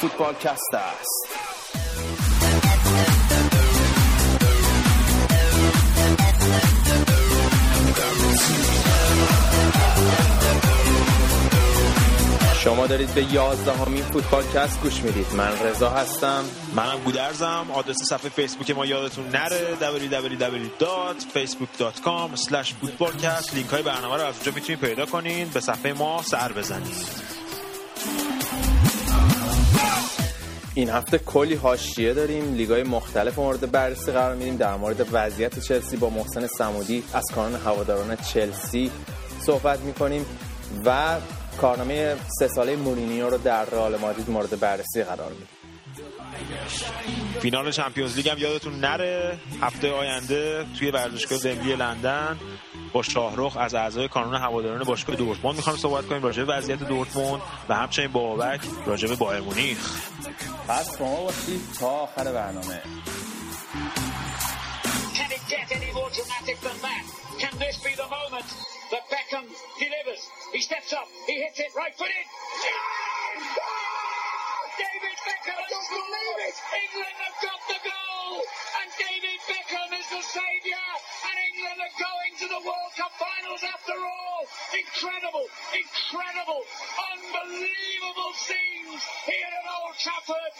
فوتبال کست است. شما دارید به یازدهمین فوتبال کست گوش می‌دید. من رضا هستم. منم گودرزم. آدرس صفحه فیسبوک ما یادتون نره. www.facebook.com footballcast. لینک های برنامه رو از اونجا می‌تونید پیدا کنین. به صفحه ما سر بزنید. این هفته کلی حاشیه داریم. لیگای مختلف مورد بررسی قرار میدیم. در مورد وضعیت چلسی با محسن سمودی از کانون هواداران چلسی صحبت می‌کنیم و کارنامه سه ساله مورینیو رو در رئال مادرید مورد بررسی قرار میدیم. فینال چمپیونز لیگ هم یادتون نره. هفته آینده توی ورزشگاه ومبلی لندن با شاهرخ از اعضای کانون هواداران باشگاه دورتموند می‌خوام صحبت کنیم. راجع به وضعیت دورتموند و همچنین با بابک راجع به بایر مونیخ. پس شما باشید تا آخر برنامه Can it get any more dramatic than that? Can this be the moment that Beckham delivers? He steps up, he hits it right footed. David Beckham don't believe it. England have got the goal, and David Beckham is the saviour, and England are going to the World Cup finals after all. Incredible, incredible, unbelievable scenes here at Old Trafford.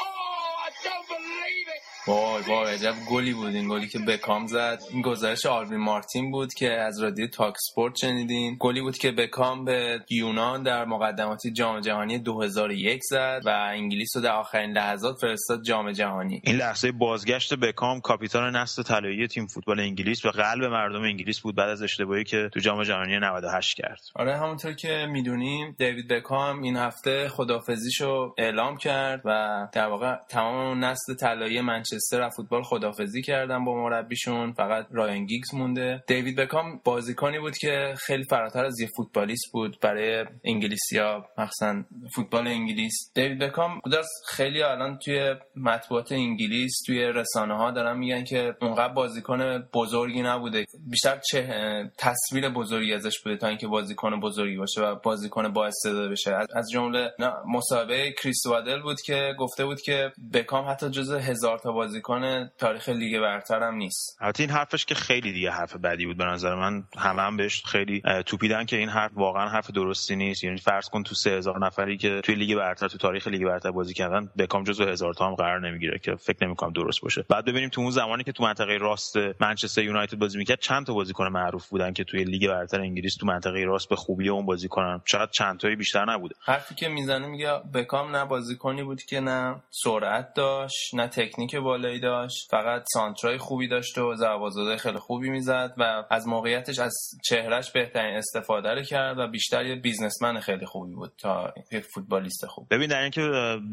Oh, I don't believe it. وای وای عجب گلی بود. این گلی که بکام زد. این گزارش آلوین مارتین بود که از رادیو talkSPORT شنیدین. گلی بود که بکام به یونان در مقدماتی جام جهانی 2001 زد و انگلیس رو در آخرین لحظات فرستاد جام جهانی. این لحظه بازگشت بکام کاپیتان نسل طلایی تیم فوتبال انگلیس و قلب مردم انگلیس بود بعد از اشتباهی که تو جام جهانی 98 کرد. آره همونطور که می‌دونیم دیوید بکام این هفته خدافزیشو اعلام کرد و در واقع تمام نسل طلایی منچستر از فوتبال خدافزی کردن با مربیشون. فقط رایان گیگز مونده. دیوید بکام بازیکنی بود که خیلی فراتر از یه فوتبالیست بود. برای انگلیسیا مخصوصا فوتبال انگلیس. دیوید بکام خیلی الان توی مطبوعات انگلیس توی رسانه ها دارن میگن که اونقدر بازیکن بزرگی نبوده. بیشتر چه تصویر بزرگی ازش بوده تا اینکه بازیکن بزرگی باشه و بازیکن با استعداد بشه. از جمله مصاحبه کریس وادل بود که گفته بود که بکام حتی جزو هزار تا بازیکن تاریخ لیگ برتر هم نیست. البته این حرفش که خیلی دیگه حرف بدی بود به نظر من. همه هم بهش خیلی توپیدن که این حرف واقعا حرف درستی نیست. یعنی فرض کن تو 3000 نفری که توی لیگ برتر تو تاریخ لیگ برتر بازی کردن بکام جزو هزار تا هم قرار نمی‌گیره که فکر نمی‌کنم درست باشه. بعد ببینیم تو اون زمانی که تو منطقه راست منچستر یونایتد بازی می‌کرد چند تا بازیکن معروف بودن که توی لیگ برتر انگلیس تو منطقه راست به خوبی اون بازی کنن شاید چند تایی بیشتر نبوده. حرفی که می‌زنه میگه بکام نه بازیکنی بود که نه سرعت. داشت نه تکنیک بالایی داشت فقط سانترای خوبی داشت و ضربه‌زده خیلی خوبی می‌زد و از موقعیتش از چهرش بهترین استفاده رو کرد و بیشتر یه بیزنسمن خیلی خوبی بود تا یک فوتبالیست خوب. ببین در اینکه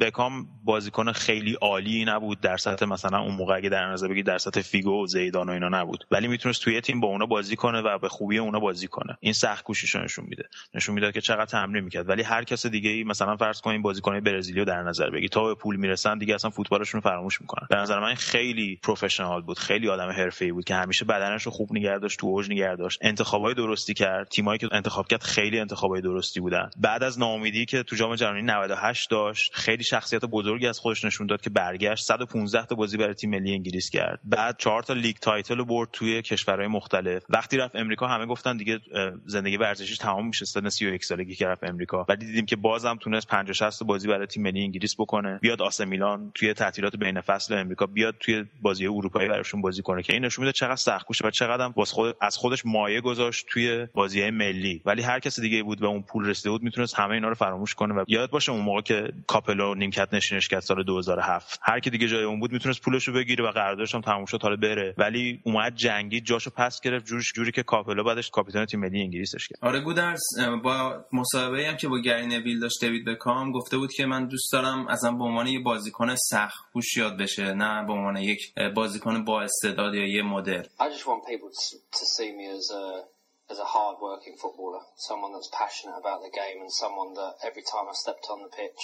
بکام بازیکن خیلی عالی نبود در سطح مثلا اون موقع اگه در نظر بگی در سطح فیگو و زیدان و اینا نبود. ولی می‌تونست توی تیم با اونا بازی کنه و به خوبی اونا بازی کنه. این سخت کوشش نشون میده. نشون میده که چقدر تمرین می‌کرد. ولی هر کس دیگه ای مثلا فرض کنین بازیکن برزیلی در نظر بگیری تا به پول می‌رسن دیگه اصلا فوتبالشون رو فراموش می‌کنن. به نظر من خیلی professional بود خیلی آدم حرفه‌ای بود که همیشه بدنش رو خوب نگه داشت تو اوج نگه داشت. انتخابای درستی کرد تیمایی که انتخاب کرد خیلی انتخابای درستی بودن. بعد از ناامیدی که تو جام جهانی 98 داشت خیلی شخصیت بزرگی از خودش نشون داد که برگشت 115 تا بازی برای تیم ملی انگلیس کرد. بعد 4 تا league title رو برد توی کشورهای مختلف. وقتی رفت امریکا همه گفتن دیگه زندگی ورزشیش تمام میشه سن 31 سالگی که رفت امریکا. ولی دیدیم که بازم تونست 50 60 بازی برای تیم ملی انگلیس بکنه. بیاد آس میلان توی تعطیلات بین فصل امریکا بیاد توی بازی اروپایی براشون بازی کنه که این نشون میده چقدر سخت و چقدر هم خود از خودش مایه گذاشت توی بازی ملی. ولی هر کس دیگه بود به اون پول رسیده بود می‌تونست همه اینا رو فراموش کنه و یاد باشه اون موقع که کاپلو نیمکت نشینش کرد سال 2007 هر کی دیگه جای اون بود می‌تونست پولش رو بگیره و قراردادش هم تموم شد حالا بره. ولی اومد جنگی جاشو پس گرفت جوریش جوری که کاپلو بعدش کاپیتان تیم ملی انگلیسش کرد. آره گودرس با مصاحبه هم که با گری نویل داشت دیوید بکام گفته بود که من دوست دارم ازم به عنوان یه بازیکن سخت کوش یاد بشه نه به عنوان یک بازیکن با استعداد یا یه مدل as a hard working footballer, someone that's passionate about the game and someone that every time I stepped on the pitch,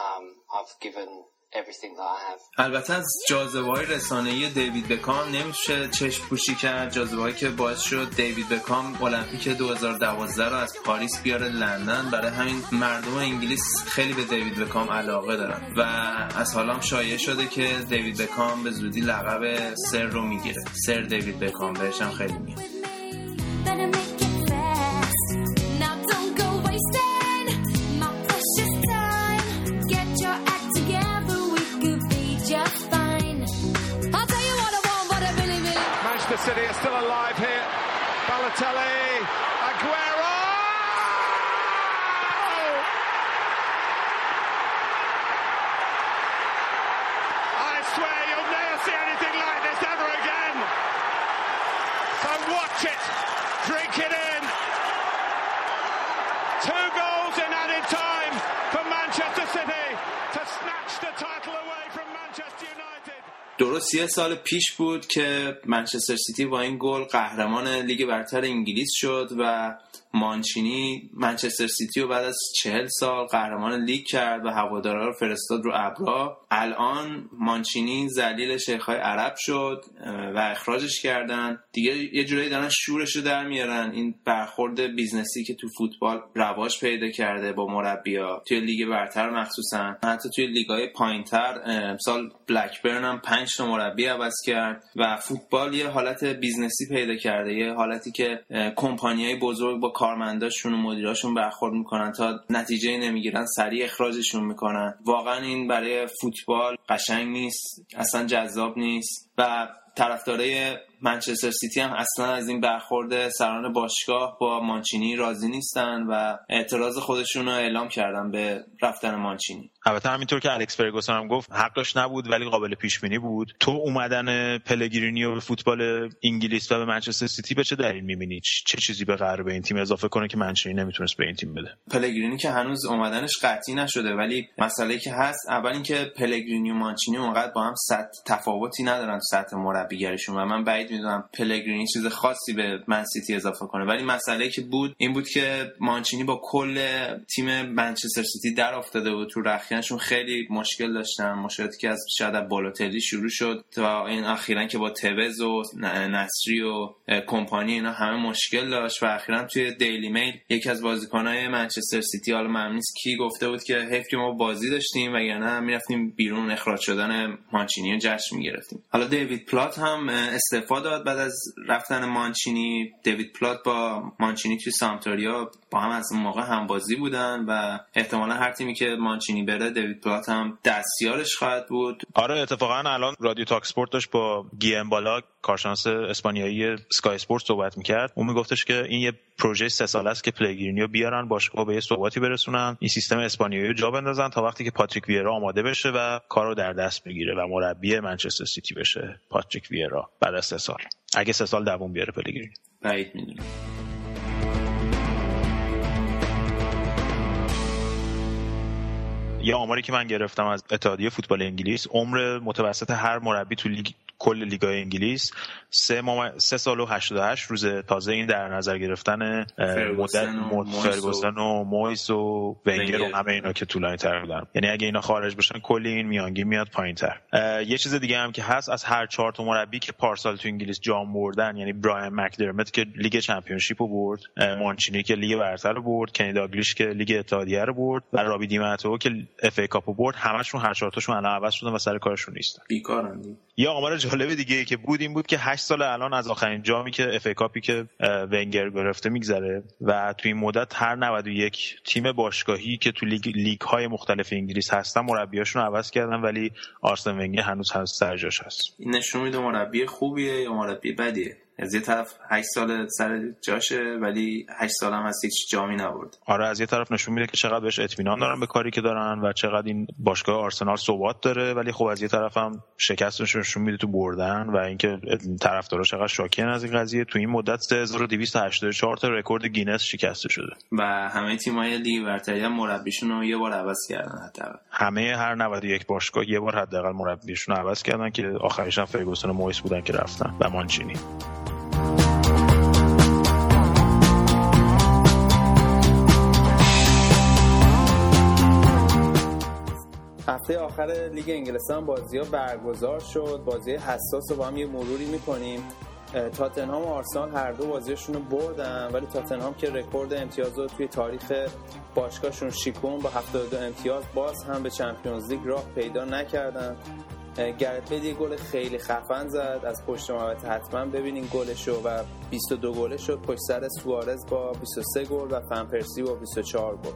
um, I've given everything that I have. البته از جاذبه های رسانه‌ای دیوید بکام نمیشه چشم پوشی کرد. جاذبه که باعث شد دیوید بکام المپیک 2012 رو از پاریس بیاره لندن. برای همین مردم انگلیس خیلی به دیوید بکام علاقه دارن. و از حالا هم شایع شده که دیوید بکام به زودی لقب سر رو می‌گیره. سر دیوید بکام بهش هم خیلی میاد City are still alive here. Balotelli, درست یه سال پیش بود که منچستر سیتی با این گل قهرمان لیگ برتر انگلیس شد و مانچینی منچستر سیتی رو بعد از چهل سال قهرمان لیگ کرد و هوادارا رو فرستاد رو ابرا. الان مانچینی ذلیل شیخهای عرب شد و اخراجش کردن. دیگه یه جورایی دارن شورش رو در میارن. این برخورد business ی که تو فوتبال رواج پیدا کرده با مربیا توی لیگ برتر مخصوصا. حتی توی لیگای پایینتر سال بلکبرن هم پنج تا مربی عوض کرد. و فوتبال یه حالت business ی پیدا کرده. یه حالتی که کمپانیای بزرگ با کارمنداشون و مدیراشون برخورد می‌کنن تا نتیجه نمی‌گیرن سریع اخراجشون می‌کنن. واقعا این برای فوتبال قشنگ نیست اصلا جذاب نیست. و طرفدارای منچستر سیتی هم اصلا از این برخورد سران باشگاه با مانچینی راضی نیستن و اعتراض خودشون رو اعلام کردن به رفتن مانچینی. البته همینطور که الکس فرگوسن هم گفت حقش نبود ولی قابل پیش بینی بود. تو اومدن پلگرینی و به فوتبال انگلیس و به منچستر سیتی به چه دلیل می‌بینی؟ چه چیزی به قرار به این تیم اضافه کنه که منچینی نمی‌تونست به این تیم بده؟ پلگرینی که هنوز اومدنش قطعی نشده ولی مسئله که هست اول اینکه پلگرینی و مانچینی اونقدر با هم سطح تفاوتی ندارن سطح مربیگریشون و من بعید می‌دونم پلگرینی چیز خاصی به من سیتی اضافه کنه. ولی مسئله که بود این بود که مانچینی با کل تیم منچستر سیتی در افتاده بود تو رخیانشون. خیلی مشکل داشتن. مشکلاتی که از شاید از شروع شد تا این اخیرا که با توز و نصری و کمپانی اینا همه مشکل داشت و اخیرا توی Daily Mail یکی از بازیکنهای منچستر سیتی حالا معلوم کی گفته بود که حیف که ما بازی داشتیم وگرنه می‌رفتیم بیرون اخراج شدن مانچینی رو جشن می‌گرفتیم. حالا دیوید پلات هم استعفا داد بعد از رفتن مانچینی دیوید پلات با مانچینی توی سامپدوریا با هم از اون موقع هم بازی بودن و احتمالا هر تیمی که مانچینی بره دیوید پلات هم دستیارش خواهد بود. آره اتفاقا الان رادیو talkSPORT داشت با گیم بالاگه کارشناس اسپانیایی Sky Sports صحبت می‌کرد. اون میگفتش که این یه پروژه سه ساله است که پلگرینی رو بیارن باشگاه به یه ثباتی برسونن. این سیستم اسپانیایی رو جا بندازن تا وقتی که پاتریک ویرا آماده بشه و کارو در دست بگیره و مربی منچستر سیتی بشه. پاتریک ویرا بعد از سه سال. اگه سه سال دووم بیاره پلگرینی بعید می‌دونم. یه آماری که من گرفتم از اتحادیه فوتبال انگلیس عمر متوسط هر مربی تو لیگ کل لیگای انگلیس. سه, مم... سه سال و 88 روز تازه این در نظر گرفتن مدت فرگوسن و مویس و ونگر و همه اینا که طولانی تر بودن. یعنی اگه اینا خارج بشن کلی این میانگین میاد پایین تر یه چیز دیگه هم که هست از هر چهار تا مربی که پارسال تو انگلیس جام بردن یعنی براین مکدرمت که لیگ Championship رو برد مانچینی که لیگ برتر رو برد کنی داگلیش که لیگ اتحادیه رو برد و رابی دیماتو که FA Cup رو برد همشون هر چهار تاشون الان عوض شدن و سر کارشون نیستن. بیکارن یه آمار جالب دیگه که بود این بود که 8 سال الان از آخرین جامی که FA Cup ی که ونگر گرفته میگذره و تو این مدت هر 91 تیم باشگاهی که تو لیگ لیگ های مختلف انگلیس هستن مربیاشون عوض کردن ولی آرسن ونگر هنوز هنوز سر جاش هست. این نشون میده مربی خوبیه یا مربی بدیه؟ از یه طرف 8 سال سر جاشه ولی 8 سال هم هست هیچ جامی نبرد. آره از یه طرف نشون میده که چقدر بهش اطمینان دارن به کاری که دارن و چقدر این باشگاه آرسنال ثبات داره ولی خب از یه طرف هم شکستش نشون میده تو بردن و اینکه طرفدارا چقدر شاکین از این قضیه. تو این مدت 3284 تا رکورد گینس شکسته شده. و همه تیم‌های لیگ برتری هم مربیشون رو یه بار عوض کردن حداقل. همه هر 91 باشگاه یه بار حداقل مربیشون رو عوض کردن که آخرش هم فرگوسن و مویس بودن که رفتن و مانچینی. هفته آخر لیگ انگلستان بازی ها برگزار شد. بازی حساس رو با هم یه مروری می‌کنیم. تاتنهام و آرسنال هر دو بازیشون رو بردن ولی تاتنهام که رکورد امتیاز رو توی تاریخ باشگاهشون شکوندن با 72 امتیاز باز هم به Champions League راه پیدا نکردن. گرت بیل یه گل خیلی خفن زد. از پشت محوطه حتما ببینین گلشو و 22 گله شد پشت سر سوارز با 23 گل و فنپرسی با 24 گل.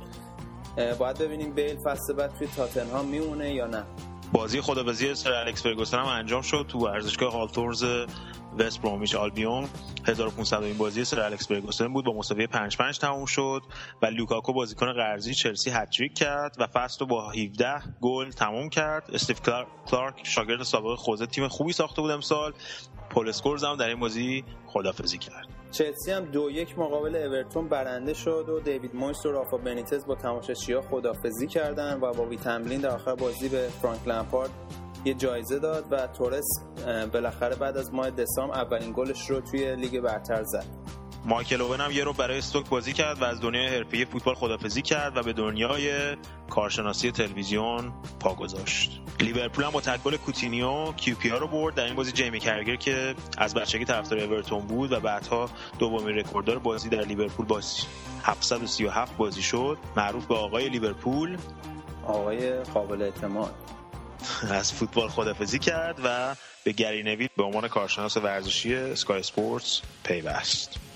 باید ببینیم بیل فصل بعد توی تاتنهام میمونه یا نه. بازی خدافزی سر الکس فرگوسن هم انجام شد تو ورزشگاه هاوثورنز وست برومیچ آلبیون. 1500 این بازی سر الکس فرگوسن بود با مساوی 5 5 تموم شد و لوکاکو بازیکن قرضی چلسی هتریک کرد و فصل رو با 17 گل تموم کرد. استیو کلارک شاگرد سابق خوزه تیم خوبی ساخته بود امسال. پل اسکورز هم در این بازی خدافزی کرد. چلسی هم دو یک مقابل اورتون برنده شد و دیوید مویس و رافا بنیتز با تماشاچی‌ها خدافزی کردن و با ویتاملین در آخر بازی به فرانک لمپارد یه جایزه داد و تورس بالاخره بعد از ماه دسامبر اولین گلش رو توی لیگ برتر زد. مایکل اوون هم یه رو برای استوک بازی کرد و از دنیای حرفه‌ای فوتبال خدافزی کرد و به دنیای کارشناسی تلویزیون پا گذاشت. لیورپول هم با تکل کوتینیو QPR رو برد. در این بازی جیمی کرگر که از بچگی طرفدار اورتون بود و بعدها دومین رکورددار بازی در لیورپول با 737 بازی شد. معروف به آقای لیورپول. آقای قابل اعتماد. از فوتبال خدافزی کرد و به گری نویل به عنوان کارشناس ورزشی اسکای اسپورتس پیوست.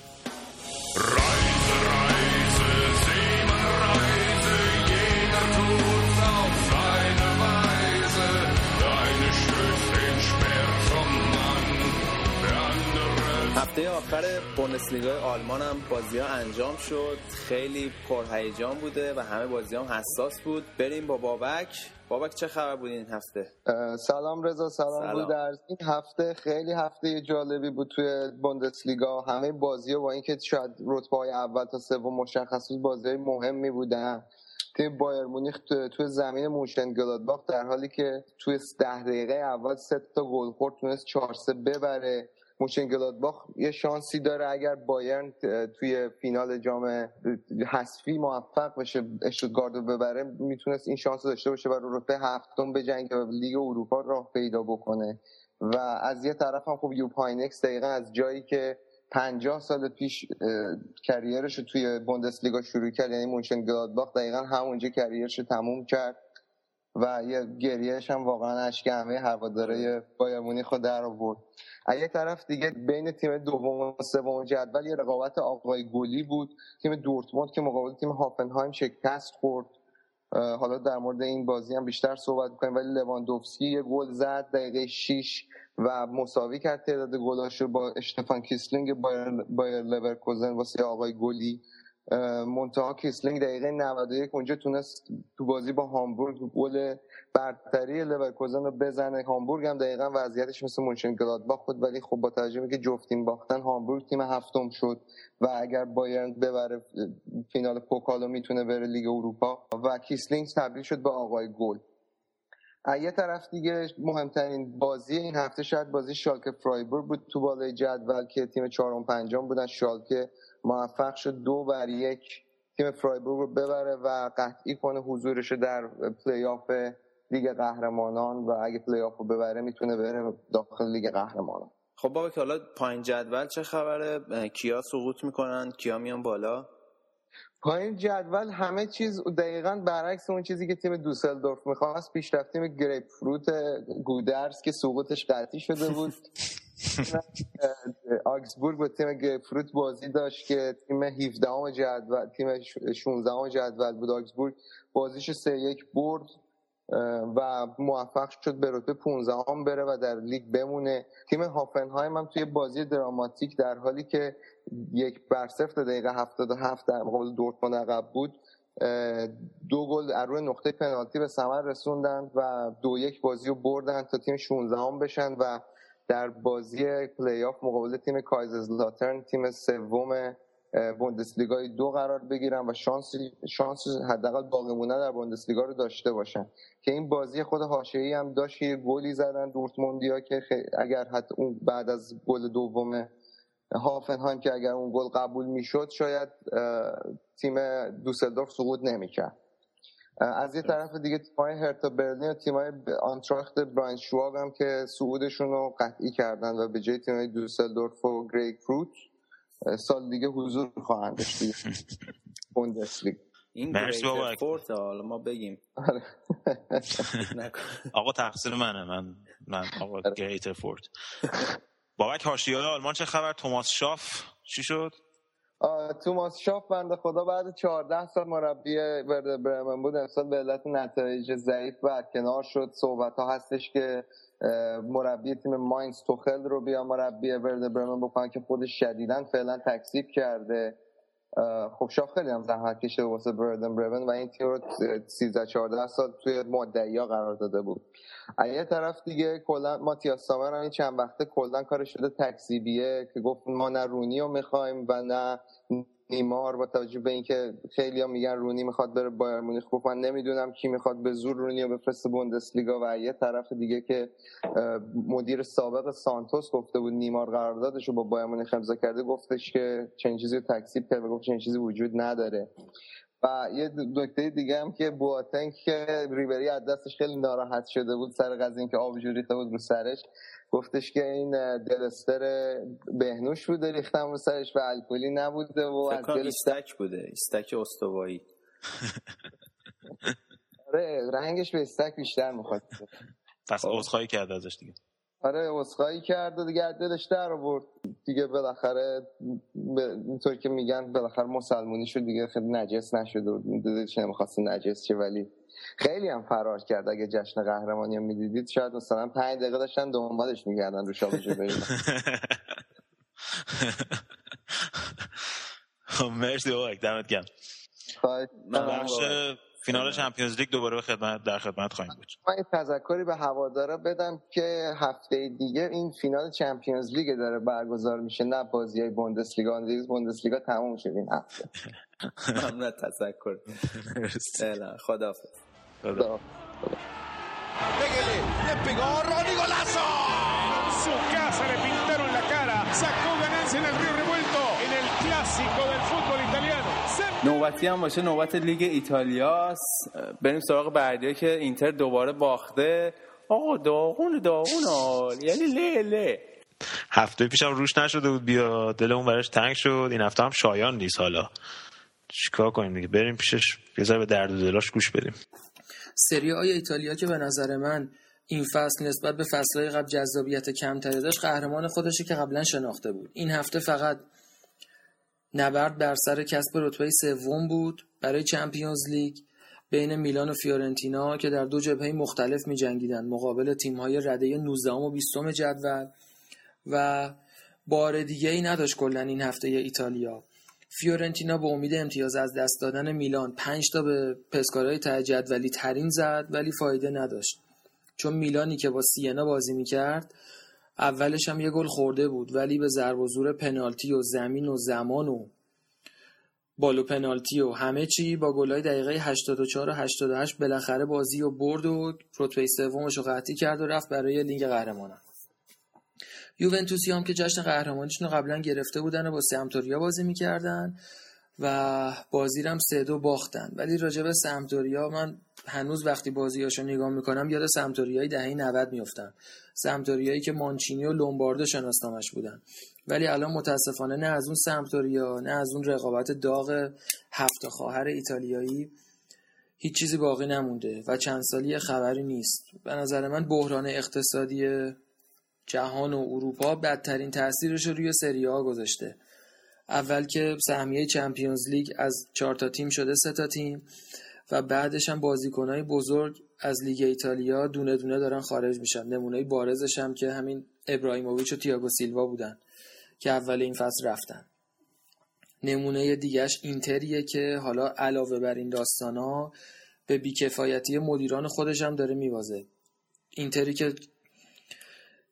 هفته آخر بوندسلیگای آلمان هم بازی ها انجام شد. خیلی پرهیجان بوده و همه بازی هم حساس بود. بریم با بابک. بابک چه خبر بود این هفته؟ سلام رضا سلام, سلام. بود در این هفته خیلی هفته جالبی بود توی بوندسلیگا. همه بازی ها با اینکه شاید رتبه های اول تا سوم مشخص بود بازی مهمی بودن. تیم بایر مونیخ تو- توی زمین مونشن گلادباخ در حالی که توی ده دقیقه اول سه تا گل خورد تونست 4 3 ببره. مونشن گلادباخ یه شانسی داره اگر بایرن توی فینال جام حذفی موفق بشه اشتوتگارت رو ببره می‌تونست این شانس داشته باشه رو رتبه هفتم بجنگه و لیگ اروپا راه پیدا بکنه. و از یه طرف هم خب یوب هاینکس دقیقا از جایی که پنجاه سال پیش career ش رو توی بوندسلیگا شروع کرد یعنی مونشن گلادباخ دقیقا همونجا career ش رو تموم کرد. و یه گریهش هم واقعا اشک همه هوادارای بایر مونیخ رو در آورد. از یک طرف دیگه بین تیم دوم و سوم جدول یه رقابت آقای گلی بود. تیم دورتموند که مقابل تیم هافنهایم شکست خورد. حالا در مورد این بازی هم بیشتر صحبت می‌کنیم. ولی لواندوفسکی یه گل زد دقیقه 6 و مساوی کرد تعداد گلاش رو با اشتفان کیسلینگ بایر, بایر لورکوزن واسه آقای گلی. منتها کیسلینگ دقیقه 91 اونجا تونست تو بازی با هامبورگ گل برتری لورکوزن رو بزنه. هامبورگ هم دقیقا وضعیتش مثل مونشن گلادباخ بود ولی خب با توجه که جفتیم باختن هامبورگ تیم هفتم شد و اگر بایرن ببره فینال پوکالو می‌تونه بره لیگ اروپا و کیسلینگ تبدیل شد به آقای گل. یه طرف دیگه مهمترین بازی این هفته شاید بازی شالکه فرایبورگ بود. تو بالای جدول که تیم چهارم پنجم بودن شالکه موفق شد دو بر یک تیم فرایبورگ رو ببره و قطعی کنه حضورش در پلی آف لیگ قهرمانان و اگه پلی آف رو ببره می‌تونه بره داخل لیگ قهرمانان. خب بابک حالا پایین جدول چه خبره؟ کیا سقوط می‌کنن؟ کیا میان بالا؟ پایین جدول همه چیز دقیقا برعکس اون چیزی که تیم دوسلدورف می‌خواست. پیشرفت تیم گرویتر فورت گودرز که سقوطش قطعی شده بود. آکسبورگ با تیم گریپ فروت بازی داشت که تیم 17 ام جدول تیم 16 ام جدول بود. آکسبورگ بازیش 3 1 برد و موفق شد به رتبه 15 ام بره و در لیگ بمونه. تیم هافنهایم هم توی بازی دراماتیک در حالی که یک بر صفر دقیقه 77 در مقابل دورتموند عقب بود دو گل از روی نقطه پنالتی به ثمر رسوندن و دو یک بازی رو بردن تا تیم 16 ام بشن و در بازی پلی آف مقابل تیم کایزرلاترن تیم سوم بوندسلیگای دو قرار بگیرن و شانس شانس حداقل باقی موندن در بوندسلیگا رو داشته باشن. که این بازی خود حاشیه‌ای هم داشت یه گلی زدن دورتموندیا که اگر حتی اون بعد از گل دوم هافنهایم که اگر اون گل قبول می‌شد شاید تیم دوسلدورف سقوط نمی‌کرد. از یه طرف دیگه تیمای هرتا برلین و تیمای آنتراخت براین شواب هم که صعودشون رو قطعی کردن و به جای تیمای دوسلدورف و گریک فروت سال دیگه حضور خواهند داشت بوندسلیگ این مرسی. گریتر فورت حالا ما بگیم. آره. آقا تقصیر منه من من آقا گریترفورد بابک حاشیه آلمان چه خبر؟ توماس شاف چی شد؟ توماس شاف بنده خدا بعد 14 سال مربی ورده برمن بود. امسال به علت نتایج ضعیف برکنار شد. صحبت ها هستش که مربی تیم ماینز توخل رو بیا مربی ورده برمن بکنن که خودش شدیدا فعلا تکذیب کرده. خب شاف خیلی هم زحمت کشیده واسه بردن برمن و این تیم رو 13 14 سال توی مدعی قرار داده بود. از یه طرف دیگه کلا ماتیاس سامر هم این چند وقته کلا کارش شده تکذیبیه که گفت ما نه رونی رو می‌خوایم و نه نیمار با توجه به اینکه خیلی ها میگن رونی می‌خواد بره بایر مونیخ گفت من نمی‌دونم کی می‌خواد به زور رونی رو بفرسته بوندسلیگا و یه طرف دیگه که مدیر سابق سانتوس گفته بود نیمار قراردادش رو با بایر مونیخ امضا کرده گفتش که چنین چیزی رو کرد و گفت چنین چیزی وجود نداره. و یه نکته دیگه هم که بواتنگ که ریبری از دستش خیلی ناراحت شده بود سر قضیه اینکه آبجو ریخته بود رو سرش گفتش که این دلستر بهنوش بوده ریختم رو سرش و الکلی نبوده و از کنم دلش ایستک بوده ایستک استوایی. آره رنگش به استک بیشتر می‌خواد. پس عذرخواهی کرد ازش دیگه. آره اسخایی کرد و دیگه دلش در آورد. دیگه بالاخره به- اینطور که میگن بالاخره مسلمونی شد دیگه خیلی نجس نشد و دلش نمی‌خواست نجس شه ولی خیلی هم فرار کرد. اگه جشن قهرمانی هم می‌دیدید شاید مثلا پنج دقیقه داشتن دنبالش میگردن رو شابجو بریم خب، مرسی بابک دمت گرم. بخش فینال چمپیونز لیگ دوباره به خدمت در خدمت خواهیم بود. من یه تذکری به هوادارا بدم که هفته دیگه این فینال چمپیونز لیگ داره برگزار میشه نه بازی های بوندسلیگا. دیگه بوندسلیگا تموم شد این هفته. ممنون تذکر. خداحافظ. خدا. Pégale, le pegó Ronnie Golazo. su casa le pintaron la cara. Sacó ganancia en el Río Revuelto en el clásico del fútbol italiano. نوبتی هم باشه نوبت لیگ ایتالیاست بریم سراغ بعدی که اینتر دوباره باخته. آقا داغون داغون ها. یعنی له له. هفته پیشم روش نشده بود بیا. دلمون براش تنگ شد. این هفته هم شایان نیست حالا. چیکار کنیم دیگه؟ بریم پیشش. یه ذره به درد و دلاش گوش بدیم. سری آی ایتالیا که به نظر من این فصل نسبت به فصلهای قبل جذابیت کمتری داشت قهرمان خودشه که قبلا شناخته بود. این هفته فقط نبرد بر سر کسب رتبه سوم بود برای Champions League بین میلان و فیورنتینا که در دو جبهه مختلف می مقابل تیم‌های رده 19 و 20 جدول. و بار دیگه ای نداشت کلا این هفته ایتالیا. فیورنتینا به امید امتیاز از دست دادن میلان 5 تا به پسکارهای ته جدولی ترین زد ولی فایده نداشت. چون میلانی که با سینا بازی می‌کرد اولش هم یه گل خورده بود ولی به ضرب و زور پنالتی و زمین و زمان و بالو پنالتی و همه چی با گلای دقیقه 84 و 88 بالاخره بازی و برد و رتبه سومش رو قطعی کرد و رفت برای لیگ قهرمانان. یوونتوسی هم که جشن قهرمانیشون رو قبلا گرفته بودن و با سمتوریا بازی می‌کردن و بازی هم سه دو باختن. ولی راجع به سمتوریا من هنوز وقتی بازیاشو نگاه می‌کنم یاد سمتوریای دهه 90 میفتم سمتوریایی که مانچینی و لومباردو شناسنامش بودن. ولی الان متاسفانه نه از اون سمتوریا نه از اون رقابت داغ هفت خواهر ایتالیایی هیچ چیزی باقی نمونده و چند سالی خبری نیست. به نظر من بحران اقتصادی جهان و اروپا بدترین تاثیرش رو روی سری ها گذاشته. اول که سهمیه چمپیونز لیگ از چهار تا تیم شده سه تا تیم و بعدش هم بازیکنهای بزرگ از لیگ ایتالیا دونه دونه دارن خارج میشن. نمونه بارزش هم که همین ابراهیموویچ و تییاگو سیلوا بودن که اول این فصل رفتن. نمونه دیگهش اینتریه که حالا علاوه بر این داستانا به بیکفایتی مدیران خودش هم داره میوازه. اینتری که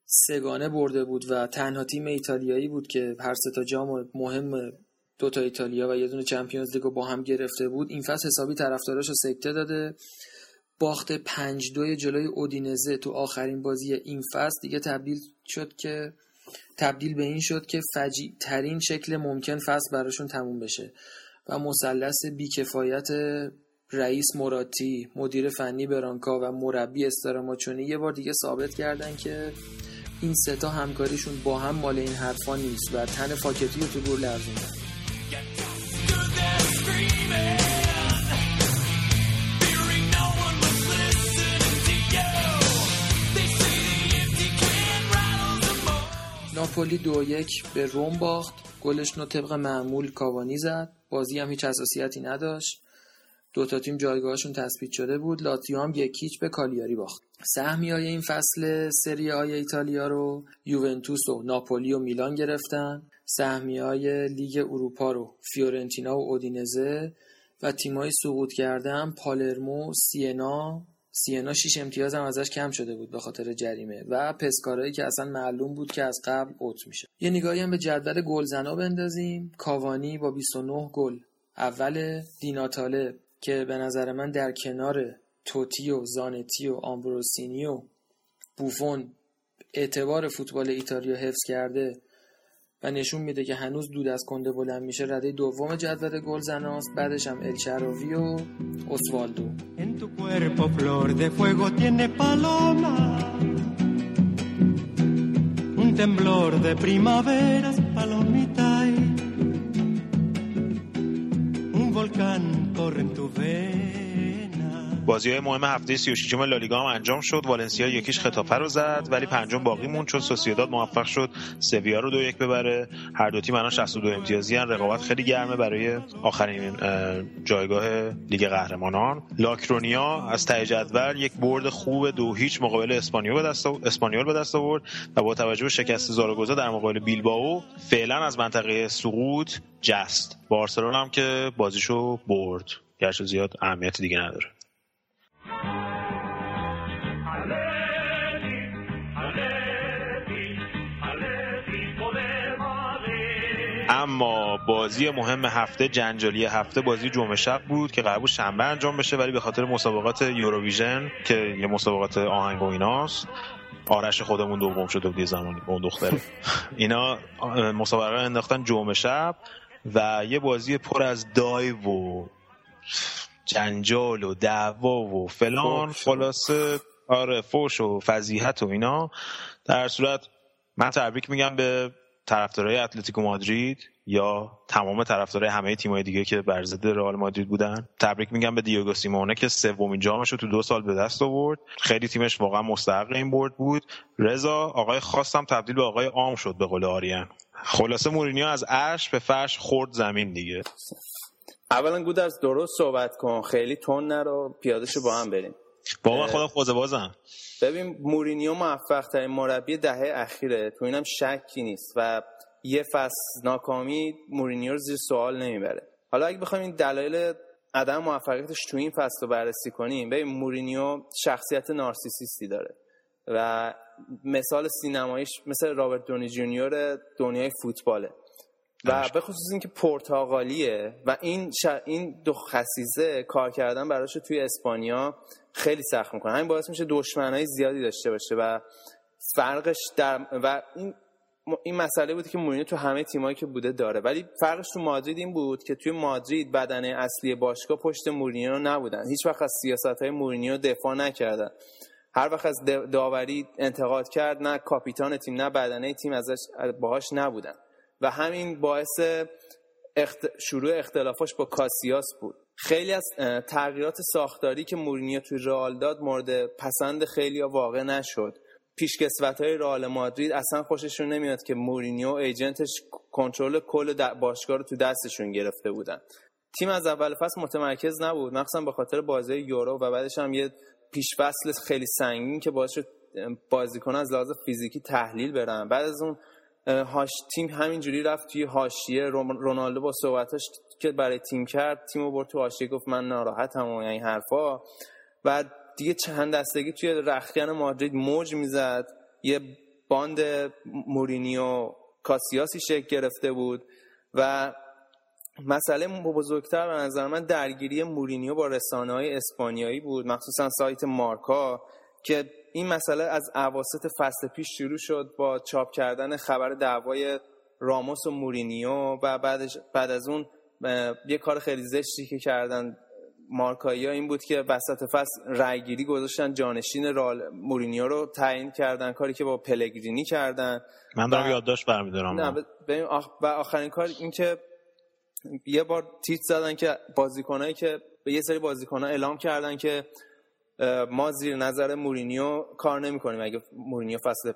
سگانه برده بود و تنها تیم ایتالیایی بود که هر سه تا جام مهم دو تا ایتالیا و یه دونه چمپیونز لیگ رو با هم گرفته بود این فصل حسابی طرفداراش رو سکته داده. باخت پنج دوی جلوی اودینزه تو آخرین بازی این فصل. دیگه تبدیل شد که تبدیل به این شد که فجیع ترین شکل ممکن فصل براشون تموم بشه. و مثلث بیکفایت رئیس موراتی مدیر فنی برانکا و مربی استراماچونی یه بار دیگه ثابت کردن که این ستا همکاریشون با هم مال این حرفا نیست و تن فاکتی رو تو گور لرزوندن. ناپولی دو یک به روم باخت. گلش رو طبق معمول کاوانی زد. بازی هم هیچ حساسیتی نداشت. دو تا تیم جایگاهشون تثبیت شده بود. لاتیو هم یک هیچ به کالیاری باخت. سهمی های این فصل سری آی ایتالیا رو یوونتوس و ناپولی و میلان گرفتن. سهمی های لیگ اروپا رو فیورنتینا و اودینزه و تیمای سقوط کردن پالرمو سینا سینا 6 امتیاز هم ازش کم شده بود به خاطر جریمه و پسکارایی که اصلا معلوم بود که از قبل out میشه. یه نگاهی هم به جدول گلزنا بندازیم. کاوانی با 29 گل اول. دیناتاله که به نظر من در کنار توتی و زانتی و آمبروسینی و بوفون اعتبار فوتبال ایتالیا حفظ کرده و نشون میده که هنوز دود از کنده بلند میشه رده دوم جدول گل زناست بعدش هم الچراوی و اسوالدو. Temblor de primaveras, بازی های مهم هفته 36 لالیگا هم انجام شد. والنسیا یکیش خطافه رو زد ولی پنجم باقی موند چون سوسییداد موفق شد. سویا رو دو یک ببره. هر دو تیم الان 62 امتیازی هن. رقابت خیلی گرمه برای آخرین اه، جایگاه لیگ قهرمانان. لاکرونیا از ته جدول یک برد خوب دو هیچ مقابل اسپانیول به دست اسپانیول به دست آورد و با توجه به شکست زاراگوزا در مقابل بیلبائو فعلا از منطقه سقوط جست. بارسلون هم که بازیشو برد. گرچه زیاد اهمیت دیگه نداره. اما بازی مهم هفته جنجالی هفته بازی جمعه شب بود که قرار بود شنبه انجام بشه ولی به خاطر مسابقات یوروویژن که یه مسابقات آهنگ و ایناست آرش خودمون دوم شده بود یه زمانی با اون دختره. اینا مسابقه انداختن جمعه شب و یه بازی پر از دایو و جنجال و دعوا و فلان. خلاصه آره فوش و فضیحت و اینا. در صورت من تبریک میگم به طرفدارای اتلتیکو مادرید یا تمام طرفدارای همه تیم‌های دیگه که بر ضد رئال مادرید بودن. تبریک میگم به دیوگو سیمونه که سومین جامش رو تو دو سال به دست آورد. خیلی تیمش واقعا مستحق این برد بود. رضا آقای خاص هم تبدیل به آقای عام شد به قول آریان. خلاصه مورینیو از عرش به فرش خورد زمین دیگه. اولا گودرز درست صحبت کن. خیلی تون نرو پیادهشو با هم بریم. با من خودم خوزه بازم. ببین مورینیو موفق ترین مربی دهه اخیره. تو اینم شکی نیست و یه فصل ناکامی مورینیو رو زیر سوال نمی‌بره. حالا اگه بخوایم این دلایل عدم موفقیتش تو این فصل رو بررسی کنیم ببین مورینیو شخصیت نارسیسیستی داره و مثال سینماییش مثل رابرت داونی جونیور دنیای فوتباله. و به خصوص اینکه پرتغالیه و این. این دو خصیصه کار کردن براش توی اسپانیا خیلی سخت می‌کنه. همین باعث میشه دشمنای زیادی داشته باشه و فرقش در و این این مسئله بود که مورینیو تو همه تیمایی که بوده داره. ولی فرقش تو مادرید این بود که توی مادرید بدنه اصلی باشگاه پشت مورینیو نبودن. هیچ وقت از سیاست های مورینیو دفاع نکردن. هر وقت از داوری انتقاد کرد نه کاپیتان تیم نه بدنه تیم ازش باهاش نبودن. و همین باعث اخت... شروع اختلافاش با کاسیاس بود. خیلی از تغییرات ساختاری که مورینیو توی رئال داد مورد پسند خیلی واقع نشد. پیشکسوت های رئال مادرید اصلا خوششون نمیاد که مورینیو ایجنتش کنترل کل باشگاه رو تو دستشون گرفته بودن. تیم از اول فصل متمرکز نبود مخصوصا به خاطر بازی یورو و بعدش هم یه پیش فصل خیلی سنگین که باعث شد بازیکن از لحاظ فیزیکی تحلیل برن. بعد از اون هاش تیم همینجوری رفت توی حاشیه. رونالدو با صحبتاش که برای تیم کرد تیمو برد تو حاشیه گفت من ناراحتم و این حرفا. و دیگه چند دستگی توی رخکن مادرید موج می‌زد. یه باند مورینیو کاسیاسی شکل گرفته بود و مسئله بزرگتر به نظر من درگیری مورینیو با رسانه های اسپانیایی بود مخصوصا سایت مارکا که این مسئله از اواسط فصل پیش شروع شد با چاپ کردن خبر دعوای راموس و مورینیو و بعدش بعد از اون یه کار خیلی زشتی که کردن مارکایی این بود که وسط فصل رأیگیری گذاشتن جانشین رال مورینیو رو تعیین کردن کاری که با پلگرینی کردن. من دارم و- یادداشت برمیدارم. نه ب- ببین آخ... و آخرین کار این که یه بار تیت زدن که بازیکنایی که به یه سری بازیکنها اعلام کردن که ما زیر نظر مورینیو کار نمی‌کنیم. اگه مورینیو فصل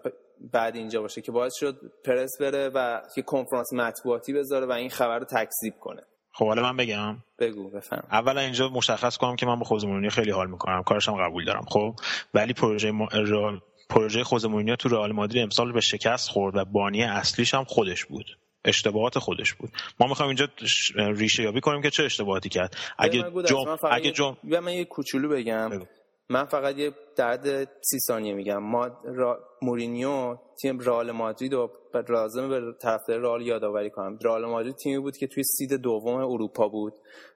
بعد اینجا باشه که باعث شد پرز بره و یه کنفرانس مطبوعاتی بذاره و این خبر رو تکذیب کنه. خب حالا من بگم. بگو بفهم. اولا اینجا مشخص کنم که من با خوزه مورینیو خیلی حال می‌کنم. کارشم قبول دارم خب؟ ولی پروژه ما... رئال- پروژه خوزه مورینیو تو رئال مادرید امسال به شکست خورد و بانی اصلیش هم خودش بود. اشتباهات خودش بود. ما می‌خوایم اینجا ریشه یابی کنیم که چه اشتباهاتی کرد. اگه جم... اگه جم... من یه کوچولو بگم. بگو. من فقط یه در حد سی ثانیه میگم. ما را... مورینیو تیم رئال مادرید و لازم به طرفدار رئال یادآوری کنم. رئال مادرید تیمی بود که توی seed دوم اروپا بود.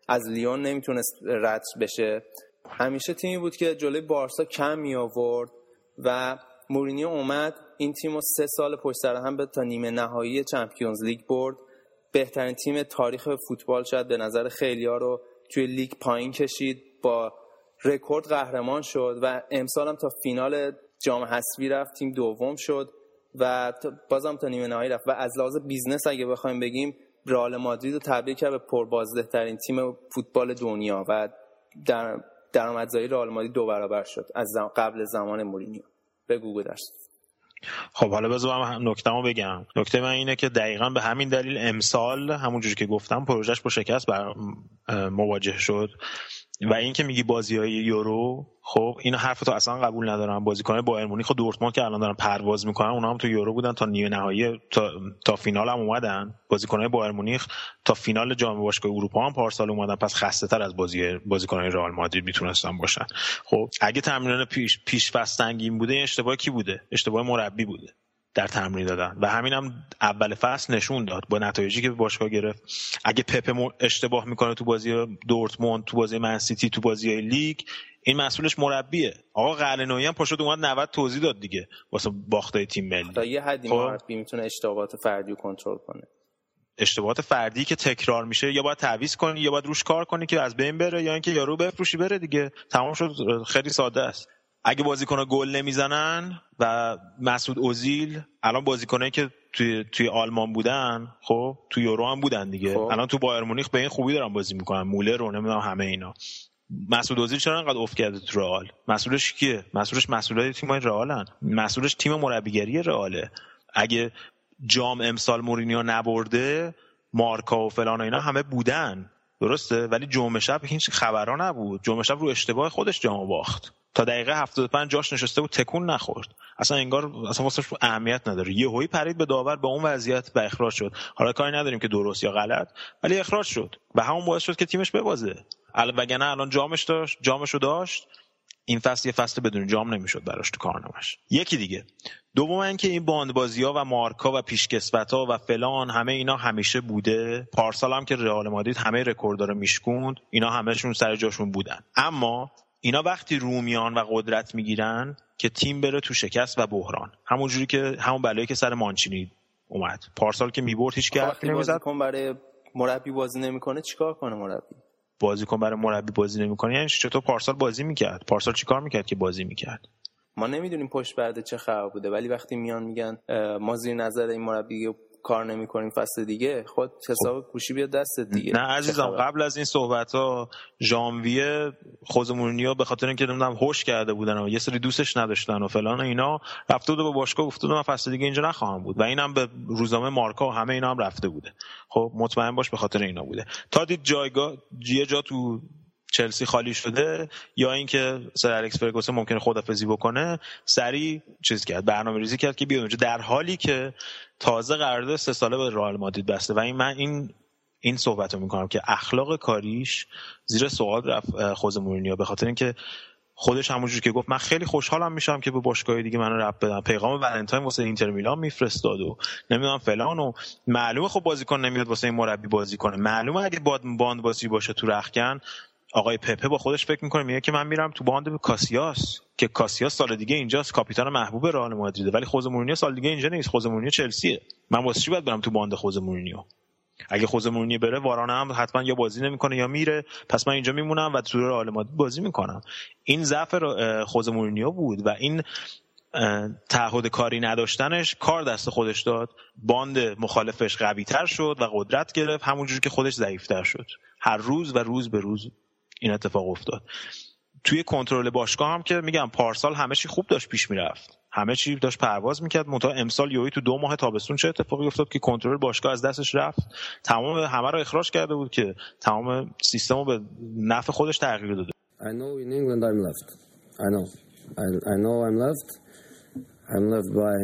از لیون نمی‌تونست رد بشه. همیشه تیمی بود که جلوی بارسا کم می آورد و مورینیو اومد. این تیم رو سه سال پشت سر هم به تا نیمه نهایی Champions League برد. بهترین تیم تاریخ فوتبال شاید به نظر خیلیا رو توی لیگ پایین کشید. با رکورد قهرمان شد و امسال هم تا فینال جام حذفی رفت تیم دوم شد و بازم تا نیمه نهایی رفت. و از لحاظ business اگه بخوایم بگیم رئال مادرید رو تبدیل کرد به پربازده ترین تیم فوتبال دنیا و در درآمدزایی رئال مادرید دو برابر شد از زم- قبل زمان مورینیو. بگو گودرز خب حالا بذار من نکتهمو بگم. نکته من اینه که دقیقا به همین دلیل امسال همونجوری که گفتم پروژش با شکست بر مواجه شد. و این که میگی بازی های یورو خب این حرف تو اصلا قبول ندارم. بازیکن بایر مونیخ و دورتموند که الان دارن پرواز می‌کنن اونا هم تو یورو بودن تا نیمه نهایی تا, تا فینال هم اومدن. بازیکن بایر مونیخ تا فینال جام باشگاه اروپا هم پارسال اومدن. پس خسته تر از بازی بازیکن رئال مادرید می‌تونستن باشن. خب اگه تمرین پیش پیش بوده اشتباه کی بوده؟ اشتباه مربی بوده. در تمرین دادن. و همین هم اول فصل نشون داد با نتایجی که باشگاه گرفت. اگه پپ اشتباه می‌کنه تو بازی دورتموند تو بازی منسیتی تو بازی لیگ این مسئولش مربیه. آقا قلنویی هم پاشد اومد 90 توضیح داد دیگه واسه باختای تیم ملی. تا یه حدی خب. مربی می‌تونه اشتباهات فردی رو کنترل کنه. اشتباهات فردی که تکرار میشه یا باید تعویض کنی یا باید روش کار کنی که از بین بره یا اینکه یارو بفروشی بره دیگه. تمام شد خیلی ساده است. اگه بازیکن گل نمی‌زنن و مسعود اوزیل الان بازیکنایی که توی توی آلمان بودن خب توی یورو هم بودن دیگه. خب. الان تو بایر مونیخ به این خوبی دارن بازی می‌کنن. مولر رو نمی‌دونم همه اینا. مسعود اوزیل چرا انقدر افت کرده تو رئال؟ مسئولش کیه؟ مسئولش مسئولای تیم رئالن. مسئولش تیم مربیگری رئاله. اگه جام امسال مورینیو نبرده مارکا و فلان و اینا همه بودن. درسته؟ ولی جمعه شب هیچ خبرها نبود. جمعه شب رو اشتباه خودش جام باخت. تا دقیقه 75 جاش نشسته بود تکون نخورد. اصلا انگار اصلا واسه اهمیت نداره. یهویی پرید به داور به اون وضعیت و اخراج شد. حالا کاری نداریم که درست یا غلط ولی اخراج شد. و همون باعث شد که تیمش ببازه. وگرنه الان جامش داشت جامشو داشت. این فصل یه فصل بدون جام نمی‌شد براش تو کارنامش یکی دیگه. دوم اینکه این باندبازی ها و مارکا و پیشکسوت ها و فلان همه اینا همیشه بوده. پارسال هم که رئال مادرید همه رکورد رو میشکوند اینا همهشون سر جاشون بودن. اما اینا وقتی رومیان و قدرت می‌گیرن که تیم بره تو شکست و بحران. همونجوری که همون بلایی که سر مانچینی اومد. پارسال که می‌برد هیچ وقتی بازیکن برای مربی بازی نمی‌کنه چیکار کنه مربی؟ بازیکن برای مربی بازی نمی‌کنه. یعنی چطور پارسال بازی می‌کرد؟ پارسال چیکار می‌کرد که بازی می‌کرد؟ ما نمی‌دونیم پشت پرده چه خبر بوده ولی وقتی میان میگن ما زیر نظر این مربی کار نمی‌کنیم فصل دیگه خود حساب گوشی بیاد دستت دیگه. نه عزیزم؟ قبل از این صحبت ها ژانویه خوزمونیا به خاطر اینکه نمی‌دونم هوش کرده بودن و یه سری دوستش نداشتن و فلان و اینا رفته بود به باشگاه گفته بود من فصل دیگه اینجا نخواهم بود و اینم به روزنامه مارکا و همه اینا هم رفته بوده. خب مطمئن باش به خاطر اینا بوده. تا دید جایگاه یه جا تو چلسی خالی شده یا اینکه سر الکس فرگوسن ممکنه خدافزی بکنه سریع چیز کرد برنامه ریزی کرد که بیاد اونجا در حالی که تازه قرارداد سه ساله به رئال مادرید بسته. و این من این این صحبت رو می‌کنم که اخلاق کاریش زیر سوال رفت خوزه مورینیو. به خاطر اینکه خودش همونجور که گفت من خیلی خوشحالم میشم که به باشگاه دیگه منو ربط بدن پیغام ولنتاین واسه اینتر میلان میفرستاد و نمی‌دونم فلان و معلومه خب بازیکن نمیاد واسه این مربی بازی کنه. معلومه اگه باد باند بازی باشه تو رخکن آقای پپه با خودش فکر می‌کنه میگه که من میرم تو باند به کاسیاس که کاسیاس سال دیگه اینجاست کاپیتان محبوب رئال مادریده ولی خوزه مورینیو سال دیگه اینجا نیست خوزه مورینیو چلسیه. من واسه چی باید برم تو باند خوزه مورینیو اگه خوزه مورینیو بره وارانه هم حتما یا بازی نمی‌کنه یا میره. پس من اینجا میمونم و تو رئال مادرید بازی می‌کنم. این ضعف خوزه مورینیو بود و این تعهد کاری نداشتنش کار دست خودش داد. باند مخالفش قوی تر شد و قدرت گرفت همونجور که خودش ضعیفتر شد. هر روز و روز به روز. این اتفاق افتاد توی کنترل باشگاه هم که میگم پارسال همه چی خوب داشت پیش می‌رفت همه چی داشت پرواز می‌کرد منتها امسال یوی تو دو ماه تابستون چه اتفاقی افتاد که کنترل باشگاه از دستش رفت تمام همه رو اخراج کرده بود که تمام سیستم رو به نفع خودش تغییر داده I know in England I'm loved. I know. I, know I'm loved. I'm loved by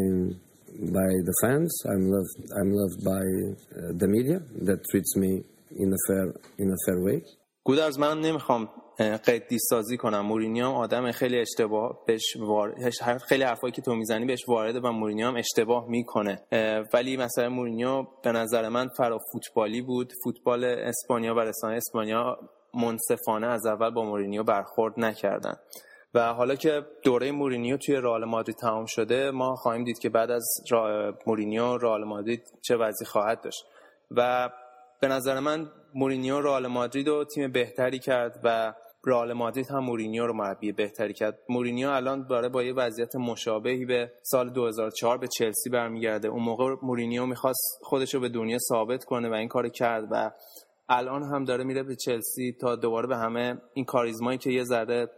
by the fans. I'm loved. I'm loved by uh, the media that treats me in a fair in a fair way. گودرز من نمی‌خوام قدی سازی کنم. مورینیو هم آدم خیلی اشتباه بهش وار... خیلی حرفایی که تو می‌زنی بهش وارده و مورینیو هم اشتباه می‌کنه. ولی مثلا مورینیو به نظر من فرا فوتبالی بود. فوتبال اسپانیا و رسانه اسپانیا منصفانه از اول با مورینیو برخورد نکردن. و حالا که دوره مورینیو توی رئال مادرید تمام شده ما خواهیم دید که بعد از را... مورینیو رئال مادرید چه وضعی خواهد داشت. و به نظر من مورینیو رئال مادرید رو تیم بهتری کرد و رئال مادرید هم مورینیو رو مربی بهتری کرد. مورینیو الان داره با یه وضعیت مشابهی به سال 2004 به چلسی برمیگرده. اون موقع مورینیو می‌خواست خودش رو به دنیا ثابت کنه و این کار کرد و الان هم داره میره به چلسی تا دوباره به همه این کاریزمایی که یه ذره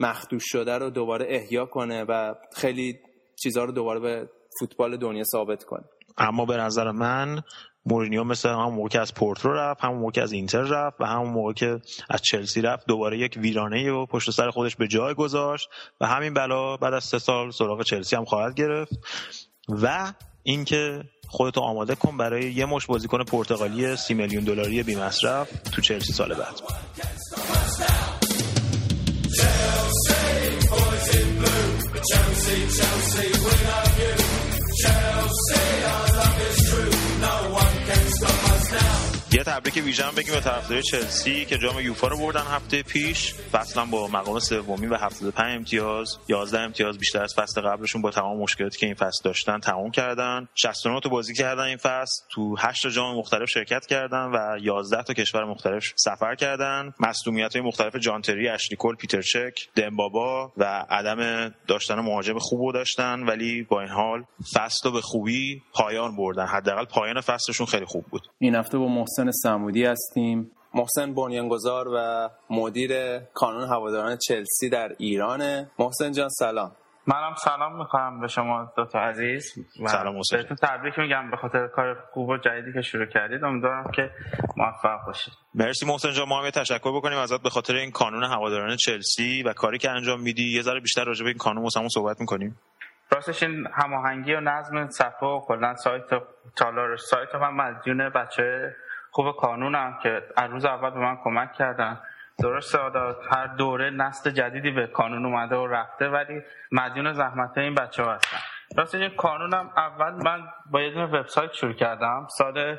مخدوش شده رو دوباره احیا کنه و خیلی چیزها رو دوباره به فوتبال دنیا ثابت کنه. اما به نظر من مورینیو مثل همون موقع که از پورتو رفت همون موقع که از اینتر رفت و همون موقع که از چلسی رفت دوباره یک ویرانه و پشت سر خودش به جای گذاشت و همین بلا بعد از سه سال سراغ چلسی هم خواهد گرفت. و اینکه خودتو آماده کن برای یه مش بازیکن پرتغالی سی میلیون دلاری بی مصرف تو چلسی سال بعد. یه تبریک ویژن بگیم به طرفدارای چلسی که جام یوفا رو بردن هفته پیش فصلا با مقام سومی و 75 امتیاز 11 امتیاز بیشتر از فصل قبلشون با تمام مشکلاتی که این فصل داشتن تمام کردن. 69 تا بازی کردن این فصل تو 8 تا جام مختلف شرکت کردن و 11 تا کشور مختلف سفر کردن. مصدومیت های مختلف جانتری پیتر چک دمبابا و عدم داشتن مهاجم خوب رو داشتن ولی با این حال فصل رو به خوبی پایان بردن. حداقل پایان فصلشون خیلی خوب بود. این هفته با محسن سمودی هستیم. محسن بنیانگذار و مدیر کانون هواداران چلسی در ایرانه. محسن جان سلام. منم سلام می‌کنم به شما دوتا عزیز. و سلام محسن بهتون تبریک میگم به خاطر کار خوب و جدیدی که شروع کردید. امیدوارم که موفق باشید. مرسی محسن جان ما هم تشکر بکنیم ازت به خاطر این کانون هواداران چلسی و کاری که انجام میدی. یه ذره بیشتر راجع به این کانون واسمون صحبت می‌کنیم. راستش این هماهنگی و نظم صفحه و کلا سایت تالار سایت من مدیون بچه خوب کانونم که از روز اول به من کمک کردن. درست سعادت هر دوره نسل جدیدی به کانون اومده و رفته ولی مدیون زحمت این بچه ها هستن. راستش این کانونم اول من با یه دونه وبسایت شروع کردم. سال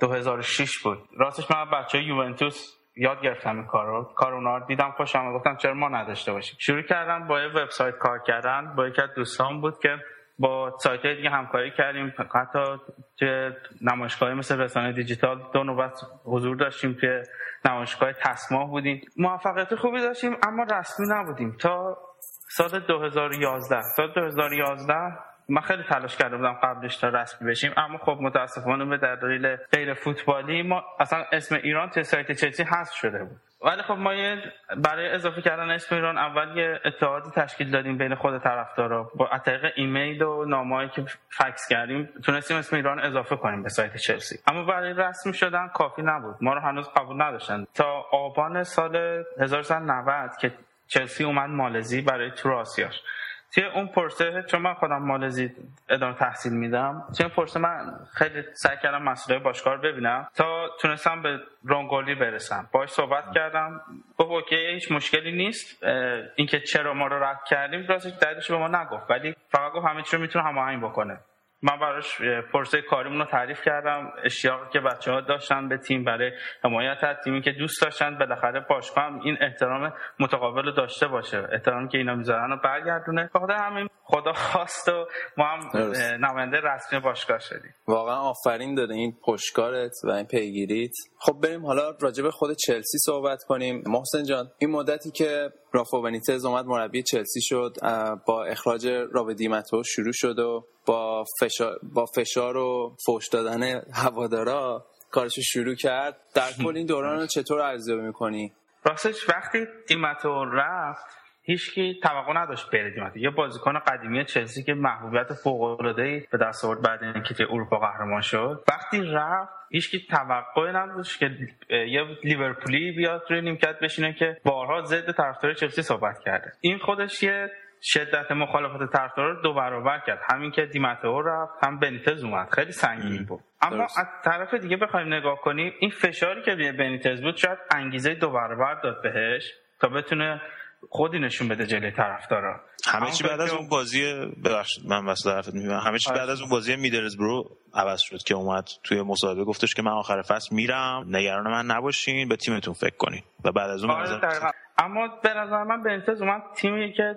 2006 بود. راستش من بچه یوونتوس یاد گرفتم این کار رو کار اونا رو دیدم خوشم گفتم چرا ما نداشته باشیم؟ شروع کردم با یه وبسایت کار کردن. با یکی از دوستان بود که با سایت های دیگه همکاری کردیم. حتی که نمایشگاهی مثل رسانه دیجیتال دو نوبت حضور داشتیم که نمایشگاه تصماه بودیم. موفقیت خوبی داشتیم اما رسمی نبودیم. تا سال 2011 سال 2011 من خیلی تلاش کرده بودم قبلش تا رسمی بشیم اما خب متاسفانه به دلیل غیر فوتبالی ما اصلا اسم ایران توی سایت چلسی حذف شده بود. ولی خب ما برای اضافه کردن اسم ایران اول یه اتحادی تشکیل دادیم بین خود طرفدارا. با طریق ایمیل و نامه‌ای که فکس کردیم تونستیم اسم ایران اضافه کنیم به سایت چلسی. اما برای رسمی شدن کافی نبود. ما رو هنوز قبول نداشتن. تا آبان سال 1990 که چلسی اومد مالزی برای تور آسیاش توی اون پرسه چون من خودم مالزی ادامه تحصیل میدم توی اون پرسه من خیلی سعی کردم مسئله باشگاه رو ببینم تا تونستم به رونگولی برسم. باش صحبت کردم. گفت اوکی هیچ مشکلی نیست. اینکه چرا ما رو رد کردیم راستش دلیلش به ما نگفت. ولی فقط گفت همه چی رو می‌تونه هماهنگ بکنه. من براش پرسه کاریمون رو تعریف کردم. اشتیاقی که بچه ها داشتن به تیم برای حمایت از تیمی که دوست داشتن بالاخره باشگاه هم این احترام متقابل رو داشته باشه. احترامی که اینا می‌ذارن رو برگردونه. بخاطر همین خدا خواست و ما هم درست. نماینده رسمی باشگاه شدیم. واقعا آفرین داده این پشتکارت و این پیگیریت. خب بریم حالا راجع به خود چلسی صحبت کنیم. محسن جان این مدتی که رافا بنیتز اومد مربی چلسی شد با اخراج رابه دیمتو شروع شد و با فشار, با فشار و فوش دادن هوادارا کارش شروع کرد. در کل این دوران رو چطور ارزیابی می‌کنی؟ راستش وقتی دیمتو رفت هیچکی توقع نداشت بره دیمتو یه بازیکن قدیمی چلسی که محبوبیت فوق‌العاده‌ای به دست آورد بعد اینکه اروپا قهرمان شد. وقتی رفت هیچکی توقع نداشت که یه لیورپولی بیاد روی نیمکت بشینه که بارها ضد طرفدار چلسی صحبت کرده. این خودش یه شدت مخالفت طرفدارا رو دو برابر کرد. همین که دیمتو رفت هم بنیتز اومد. خیلی سنگین بود. اما درست. از طرف دیگه بخوایم نگاه کنیم این فشاری که روی بنیتز بود شاید انگیزه دو برابر داد بهش تا بتونه خودی نشون بده جلوی طرفدارا همه چی همونطور بعد از اون بازی ببخشید من واسه حرفت می‌بینم همه چی آره. بعد از اون بازی میدلزبرو عوض شد که اومد توی مصاحبه گفتش که من آخر فصل میرم نگران من نباشین به تیمتون فکر کنین و بعد از اون آره. اما به نظر من بنیتز اومد تیمی که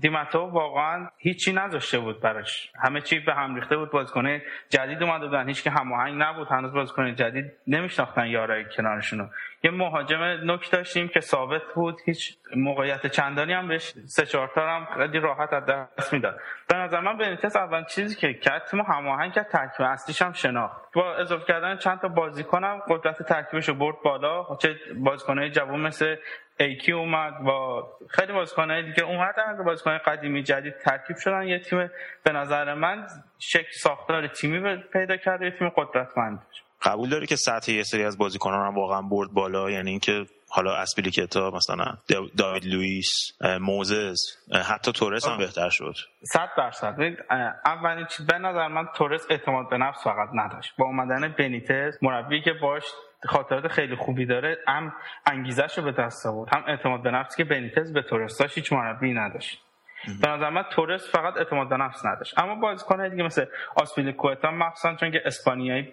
دیماتو واقعا هیچی نذاشته بود براش. همه چی به هم ریخته بود بازیکنه جدید اومده بودن هیچ که هماهنگ نبود. هنوز بازیکن جدید نمیشناختن یارای کنارشونو. یه مهاجم نوک داشتیم که ثابت بود. هیچ موقعیت چندانی هم بهش سه چهار تا هم خیلی راحت از دست می‌داد. به نظر من بنیتز اول چیزی که کرد هماهنگ کرد ترکیب اصلیش هم شناخت. با اضافه کردن چند تا بازیکن هم قدرت ترکیبش رو برد بالا. چه بازیکنهای جوان مثل ایکی اومد با خیلی بازیکنهای دیگه اومدن بازیکنهای قدیمی جدید ترکیب شدن. یه تیم به نظر من شکل ساختار تیمی پیدا کرده یه تیم قدرتمند. قبول داری که سطح یه سری از بازیکنان هم واقعا برد بالا؟ یعنی اینکه حالا اسپیلیکتا مثلا دا- داوید لوئیس موزز حتی تورس هم بهتر شد. صد درصد. اولین چیز به نظر من تورس اعتماد به نفس فقط نداشت. با اومدن بنیتز مربی که باش خاطرات خیلی خوبی داره هم انگیزش رو به دست آورد هم اعتماد به نفسی که بنیتز به تورس داشت هیچ مربی نداشت. به نظر من تورس فقط اعتماد به نفس نداشت. اما بازیکن‌های دیگه مثل آسپیلیکوئتا مخصوصا چون که اسپانیایی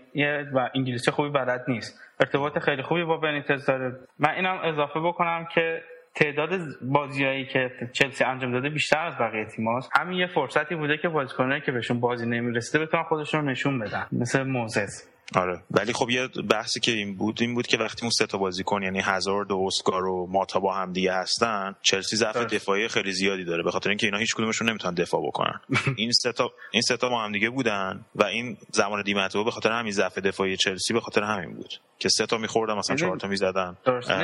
و انگلیسی خوبی بلد نیست. ارتباط خیلی خوبی با بنیتز داره. من اینم اضافه بکنم که تعداد بازیایی که چلسی انجام داده بیشتر از بقیه تیماست همین یه فرصتی بوده که بازیکنایی که بهشون بازی نمی‌رسیده بتونن خودشون رو نشون بدن. مثل موزز. آره. ولی خب یه بحثی که این بود این بود که وقتی اون سه تا بازیکن یعنی هزارد و اسکار و ماتا با هم دیگه هستن چلسی ضعف درست. دفاعی خیلی زیادی داره. به خاطر اینکه اینا هیچ کدومشون نمی‌تونن دفاع بکنن. این سه تا این سه تا با هم دیگه بودن و این زمان دیمتو به خاطر همین ضعف دفاعی چلسی به خاطر همین بود که سه تا میخوردن مثلا چهار تا می‌زدن.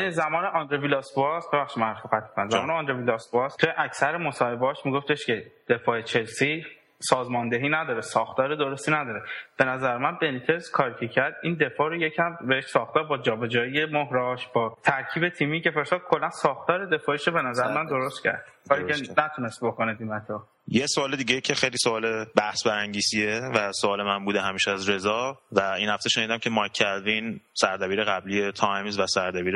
زمان آندره ویلاس باس بخش من کنم زمان آندره ویلاس باس تو اکثر مصاحبه‌هاش میگفتش که دفاع چلسی سازماندهی نداره ساختار درستی نداره. به نظر من بنیتز کاری که کرد این دفاع رو یکم بهش ساختار با جابجایی مهراش با ترکیب تیمی که فرسا کلا ساختار دفاعیش رو به نظر من درست کرد. کاری که. نتونست بکنه دیمتو یه سوال دیگه که خیلی سوال بحث برانگیزیه و سوال من بوده همیشه از رضا و این هفته شنیدم که مایک کلوین سردبیر قبلی تایمز و سردبیر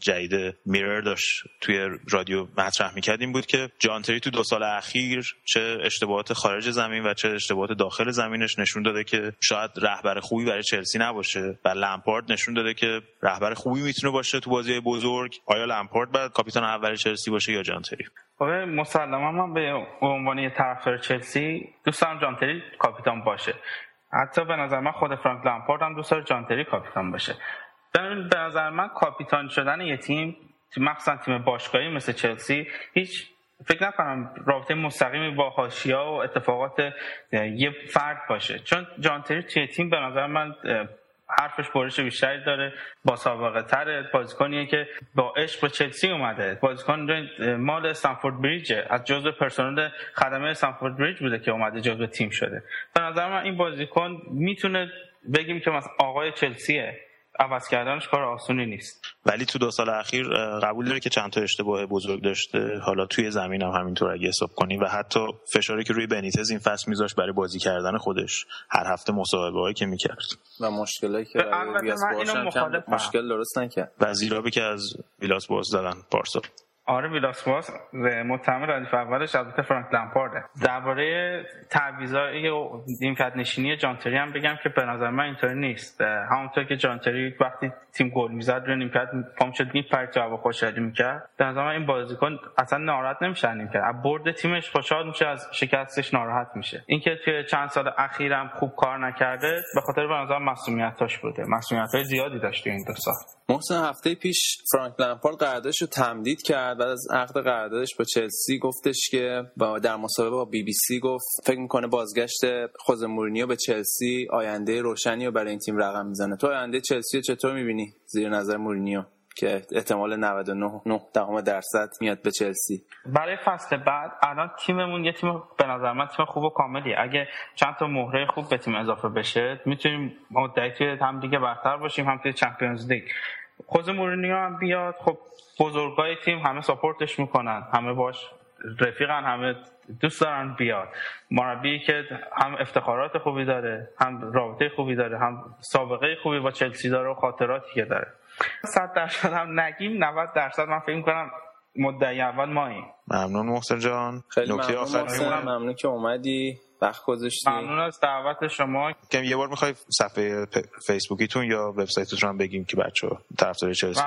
جدید میرر داشت توی رادیو مطرح می‌کرد. این بود که جانتری تو دو سال اخیر چه اشتباهات خارج زمین و چه اشتباهات داخل زمینش نشون داده که شاید رهبر خوبی برای چلسی نباشه و لمپارد نشون داده که رهبر خوبی می‌تونه باشه تو بازی بزرگ. آیا لمپارد بعد کاپیتان اول چلسی باشه یا جانتری خب مسلما من به عنوان یه طرفدار چلسی دوست دارم جانتری کاپیتان باشه. حتی به نظر من خود فرانک لامپارد هم دوست داره جانتری کاپیتان باشه. به نظر من کاپیتان شدن یه تیم مخصوصا تیم باشگاهی مثل چلسی هیچ فکر نکنم رابطه مستقیمی با حاشیه و اتفاقات یه فرد باشه. چون جانتری توی تیم به نظر من حرفش برش بیشتری داره با سابقه تره. بازیکنیه که با عشق به چلسی اومده. بازیکن مال استنفورد بریجه. از جزء پرسنل خدمه استنفورد بریج بوده که اومده جزء تیم شده. به نظر من این بازیکن می‌تونه بگیم که مثلا آقای چلسیه. عوض کردنش کار آسونی نیست. ولی تو دو سال اخیر قبول داره که چند تا اشتباه بزرگ داشته. حالا توی زمین هم همینطور اگه حساب کنی. و حتی فشاری که روی بنیتز این فصل میذاشت برای بازی کردن خودش. هر هفته مصاحبه هایی که می‌کرد. و مشکلی که. مشکل درست نکرد. و زیرابی که از ویلاس باز دادن پارسا آره ویلاس باس متهم ردیف اولش البته فرانک لمپارده. درباره تعویضای نیمکت نشینی جانتری هم بگم که به نظر من اینطوری نیست. همونطور که جانتری وقتی تیم گل می‌زد روی نیمکت پام شد میپرید تو هوا خوشحالی می‌کرد. به نظر من این بازیکن اصلا ناراحت نمیشه نیمکت. از برد تیمش خوشحال میشه از شکستش ناراحت میشه. اینکه توی چند سال اخیرم خوب کار نکرده به خاطر به نظر مسئولیتاش بوده. مسئولیت های زیادی داشته این دو سال. محسن هفته پیش فرانک لمپارد قراردادش رو تمدید کرد. بعد از عقد قراردادش با چلسی گفتش که با در مصاحبه با بی بی سی گفت فکر می‌کنه بازگشت خوزه مورینیو به چلسی آینده روشنی رو برای این تیم رقم می‌زنه. تو آینده چلسی چطور می‌بینی زیر نظر مورینیو؟ که احتمال 99 درصد میاد به چلسی. برای فصل بعد الان تیممون یه تیم به نظر من تیم خوب و کاملی. اگه چند تا مهره خوب به تیم اضافه بشه می‌تونیم مدعی توی هم لیگ برتر باشیم هم توی Champions League. خود مورینیو هم بیاد. خب بزرگای تیم همه ساپورتش می‌کنن. همه باش رفیقن همه دوست دارن بیاد. مربی که هم افتخارات خوبی داره هم رابطه خوبی داره هم سابقه خوبی با چلسی داره و خاطراتی که داره. صد درصد هم نگیم 90 درصد من فکر کنم مدعی اول ماییم ممنون محسن جان. خیلی نکته ممنون آخر ممنون که اومدی. وقت گذاشتی. ممنون از دعوت شما. که یه بار می‌خوای صفحه پ- فیسبوکیتون یا وبسایتتون هم بگیم که بچه طرفدار چلسی.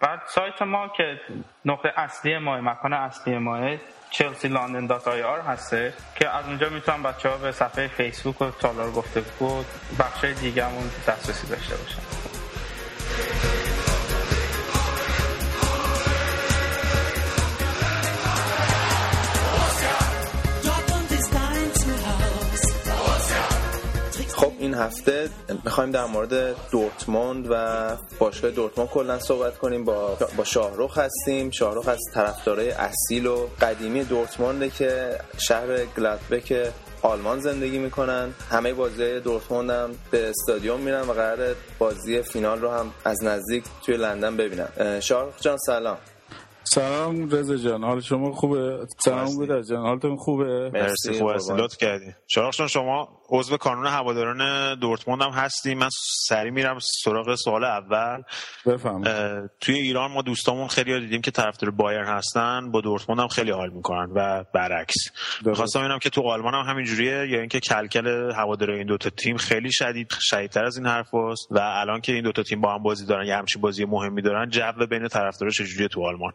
بعد سایت ما که نقطه اصلی ما مکان اصلی ما Chelsea London dot IR هستش که از اونجا می‌تونن بچه ها به صفحه فیسبوک و تالار گفتگو و بخش دیگه همون دسترسی داشته باشن. این هفته می‌خوایم در مورد دورتموند و باشگاه دورتموند کلا صحبت کنیم. با با شاهرخ هستیم. شاهرخ از طرفدارای اصیل و قدیمی دورتمونده که شهر گلادبک آلمان زندگی می‌کنن. همه بازی دورتموند هم به استادیوم میرن و قرار بازی فینال رو هم از نزدیک توی لندن ببینن. اه، شاهرخ جان سلام. سلام رضا جان حال شما خوبه؟ سلام بوده جان حالتون خوبه؟ مرسی خوب هستی لطف کردی شراخ جان شما عضو کانون هواداران دورتموند هم هستی من سری میرم سراغ سوال اول. بفهم توی ایران ما دوستامون خیلی دیدیم که طرفدار بایرن هستن. با دورتموند هم خیلی حال می‌کنن و برعکس. می‌خواستم ببینم که تو آلمان هم همینجوریه یا اینکه کلکل هوادارای این دوتا تیم خیلی شدید شدیدتر از این حرفاست و الان که این دوتا تیم با هم بازی دارن یه همچین بازی مهمی دارن جو بین طرفدارا چجوریه تو آلمان؟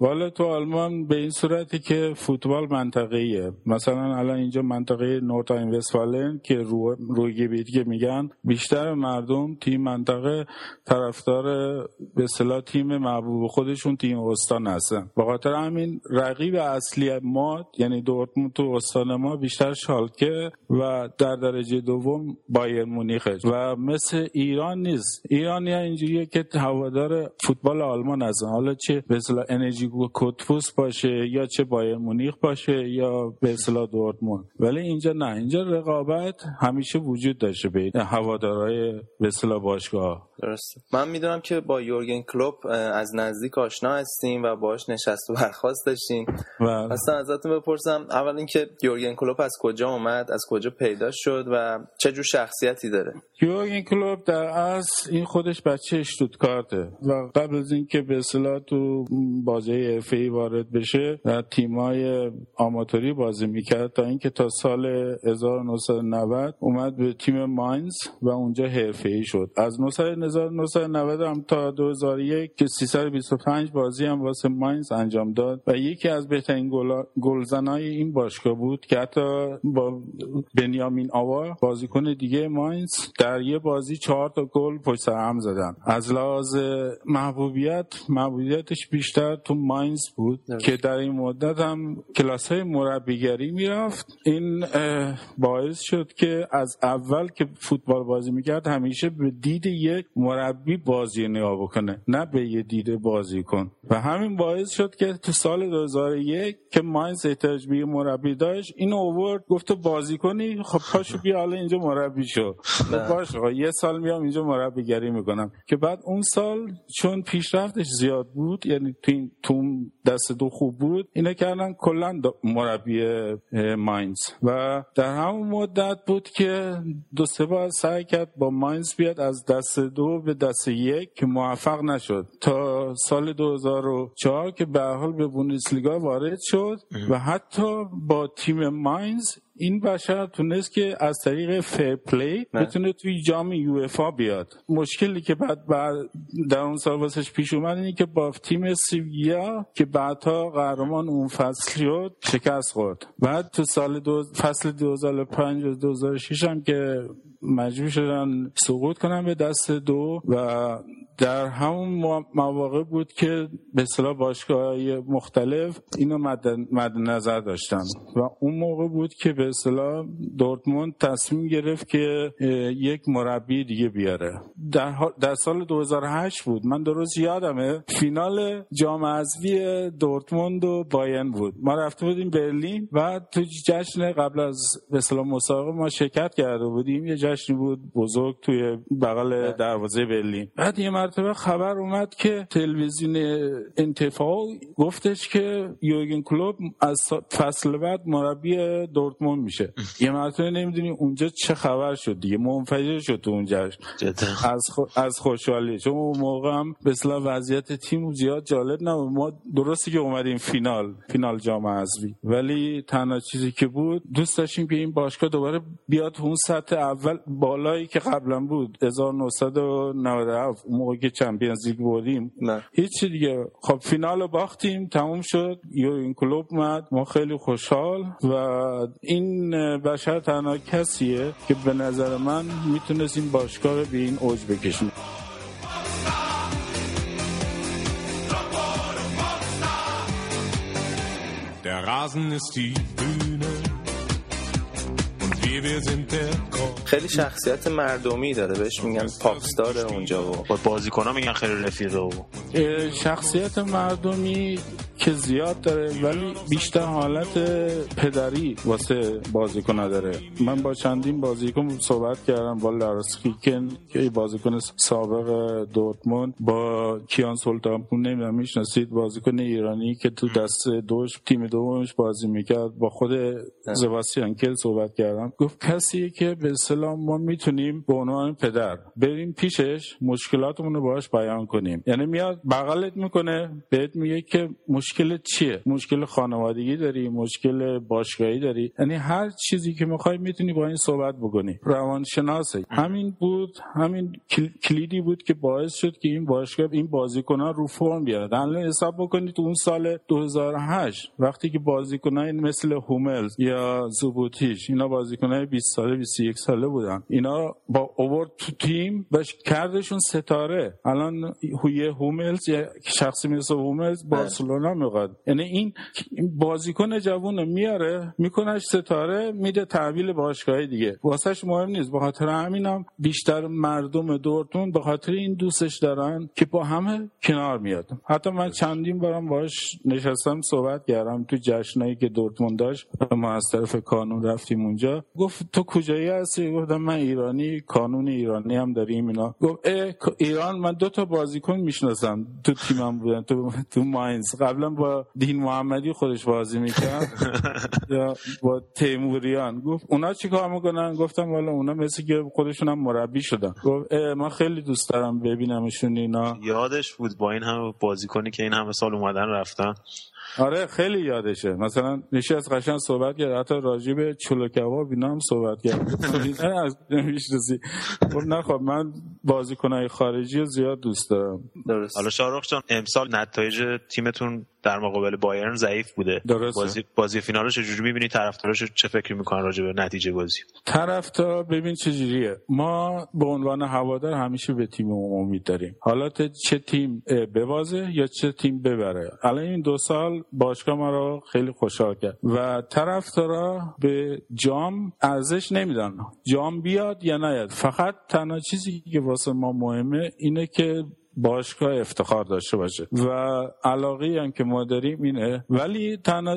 والا تو آلمان به این صورتی که فوتبال منطقه‌ایه. مثلا الان اینجا منطقه نورتاین وستفالن که رو روی میگن بیشتر مردم تیم منطقه طرفدار به اصطلاح تیم محبوب خودشون تیم استان هستن. به خاطر همین رقیب اصلی ما یعنی دورتموند تو استان ما بیشتر شالکه و در درجه دوم بایر مونیخه و مثل ایران نیست. ایران یا اینجوریه که هوادار فوتبال آلمان هستن. حالا چه به انرژی کتفوس باشه یا چه بایر مونیخ باشه یا به اصطلاح دورتموند. ولی اینجا نه اینجا رقابت همیشه وجود داشته بین هوادارهای به اصطلاح باشگاه. درسته. من می‌دونم که با یورگن کلوپ از نزدیک آشنا هستیم و باهاش نشست و برخواست داشتیم. و اصلا ازتون بپرسم اول اینکه یورگن کلوپ از کجا اومد؟ از کجا پیدا شد و چه جور شخصیتی داره؟ یورگن کلوب در اصل این خودش بچه اشتوتگارته و قبل از اینکه به اصطلاح تو بازی اف ای وارد بشه در تیمای آماتوری بازی می‌کرد تا اینکه تا سال 1990 اومد به تیم ماینز و اونجا حرفه ای شد. از 1990 هم تا 2001 که 325 بازی هم واسه ماینز انجام داد و یکی از بهترین گلزنای این باشگاه بود که حتی با بنیامین آوا بازیکن دیگه ماینز در یه بازی چهار تا گل پشت هم زدن. از لحاظ محبوبیت محبوبیتش بیشتر تو ماینز بود که در این مدت هم کلاس های مربیگری می‌رفت. این باعث شد که از اول که فوتبال بازی می‌کرد همیشه به دید یک مربی بازی نگاه بکنه نه به یه دید بازی کن. و همین باعث شد که تو سال 2001 که ماینز احتیاج به مربی داشت اینو اوورد گفت بازی کنی خب پاشو بیا حالا اینجا مربی شو. خب باشه آقا، یه سال میام اینجا مربیگری می‌کنم. که بعد اون سال چون پیشرفتش زیاد بود یعنی تو, این- تو اون دست دو خوب بود اینا کردن کلا مربی ماینز. و در همون مدت بود که دو سه بار سعی کرد با ماینز بیاد از دست دو به دست یک که موفق نشد. تا سال 2004 که به حال به بوندسلیگا وارد شد و حتی با تیم ماینز این بشر تونست که از طریق fair play نه. بتونه توی جام یوفا بیاد مشکلی که بعد, بعد در اون سال واسش پیش اومد اینه که با تیم سیویا که بعدها قهرمان اون فصل شد شکست خورد بعد تو سال دو فصل 2005 و 2006 هم که مجبور شدن سقوط کنن به دست دو و در همون مو- مواقع بود که به اصطلاح باشگاه مختلف اینو مد, نظر داشتن و اون موقع بود که به اصطلاح دورتموند تصمیم گرفت که یک مربی دیگه بیاره. در, در سال 2008 بود. من درست یادمه فینال جام حذفی دورتموند و باین بود. ما رفته بودیم برلین و تو جشن قبل از به اصطلاح مسابقه ما شرکت کرده بودیم. یه جشنی بود بزرگ توی بغل دروازه برلین. بعد یه مرتبه خبر اومد که تلویزیون انتفاع گفتش که یورگن کلوب از فصل بعد مربی دورتموند میشه. یه مرتبه نمی‌دونی اونجا چه خبر شد دیگه. منفجر شد تو اون جشن. از, خو... از خوشحالی. چون اون موقع هم اصطلاح وضعیت تیم زیاد جالب نبود. ما درستی که اومدیم فینال فینال جام حذفی. ولی تنها چیزی که بود دوست داشتیم که این باشگاه دوباره بیاد اون سطح اول بالایی که قبلا بود 1997 اون موقع که چمپیونز لیگ بردیم. نه. هیچی دیگه. خب فینال رو باختیم تموم شد. یورین کلوب اومد. ما خیلی خوشحال و این بشر تنها کسیه که به نظر من می‌تونست این رو به این اوج بکشونه Der Rasen ist die Bühne. خیلی شخصیت مردمی داره بهش میگن پاپستار اونجا و با بازیکن‌ها میگن خیلی رفیقه و شخصیت مردمی که زیاد داره ولی بیشتر حالت پدری واسه بازیکن داره من با چندین بازیکن صحبت کردم با لارس کیکن که بازیکن سابق دورتموند با کیان سلطانپور نمی‌دونم می‌شناسید بازیکن ایرانی که تو دست دوش تیم دومش بازی می‌کرد. با خود زباستیان کل صحبت کردم. گفت کسی که به اصطلاح ما می‌تونیم به عنوان پدر بریم پیشش مشکلاتمون رو باهاش بیان کنیم. یعنی میاد بغلت می‌کنه بهت میگه که مشکل چیه؟ مشکل خانوادگی داری مشکل باشگاهی داری. یعنی هر چیزی که می‌خوای می‌تونی با این صحبت بکنی. روانشناسه همین بود همین کل- کلیدی بود که باعث شد که این باشگاه این بازیکنان رو فرم بیاد الان حساب بکنید اون سال 2008 وقتی که بازیکنان مثل هوملز یا زوبوتیش اینا بازیکنای 20 ساله 21 ساله بودن. اینا با اوورد تو تیم بهش کردشون ستاره. الان هوی هوملز یه شخصی مثل هوملز بارسلونا می‌خواد یعنی این بازیکن جوون میاره میکنش ستاره میده تحویل باشگاهی دیگه. واسهش مهم نیست. به خاطر همینم بیشتر مردم دورتون به خاطر این دوستش دارن که با همه کنار میاد. حتی من چندین بارم باش نشستم صحبت کردم تو جشنایی که دورتموند داشت. ما از طرف کانون رفتیم اونجا. گفت تو کجایی هستی؟ گفتم من ایرانی کانون ایرانی هم داریم اینا. گفت ایران من دو تا بازیکن می‌شناسم تو تیمم بودن تو تو ماینز. قبلا با دین محمدی خودش بازی می‌کرد. یا با تیموریان. گفت اونا چیکار می‌کنن؟ گفتم والا اونا مثل که خودشون هم مربی شدن. گفت من خیلی دوست دارم ببینمشون اینا. یادش بود با این همه بازیکنی که این همه سال اومدن رفتن. آره خیلی یادشه. مثلا نشست قشنگ صحبت کرد. حتی راجع به چلو کباب اینا هم صحبت کرد. نه از می‌شناسی گفت نه خب من بازیکنهای خارجی زیاد دوست دارم. درست. حالا شاروخ جان امسال نتایج تیمتون در مقابل بایرن ضعیف بوده. درسته. بازی بازی فینال رو چجوری می‌بینی؟ طرفداراش چه فکری می‌کنن راجع به نتیجه بازی؟ طرفدار ببین چجوریه ما به عنوان هوادار همیشه به تیم امید داریم. حالا چه تیم ببازه یا چه تیم ببره. الان این دو سال باشگاه ما رو خیلی خوشحال کرد. و طرفدارا به جام ارزش نمیدن. جام بیاد یا نیاد. فقط تنها چیزی که واسه ما مهمه اینه که باشگاه افتخار داشته باشه. و علاقه هم که ما داریم اینه. ولی تنها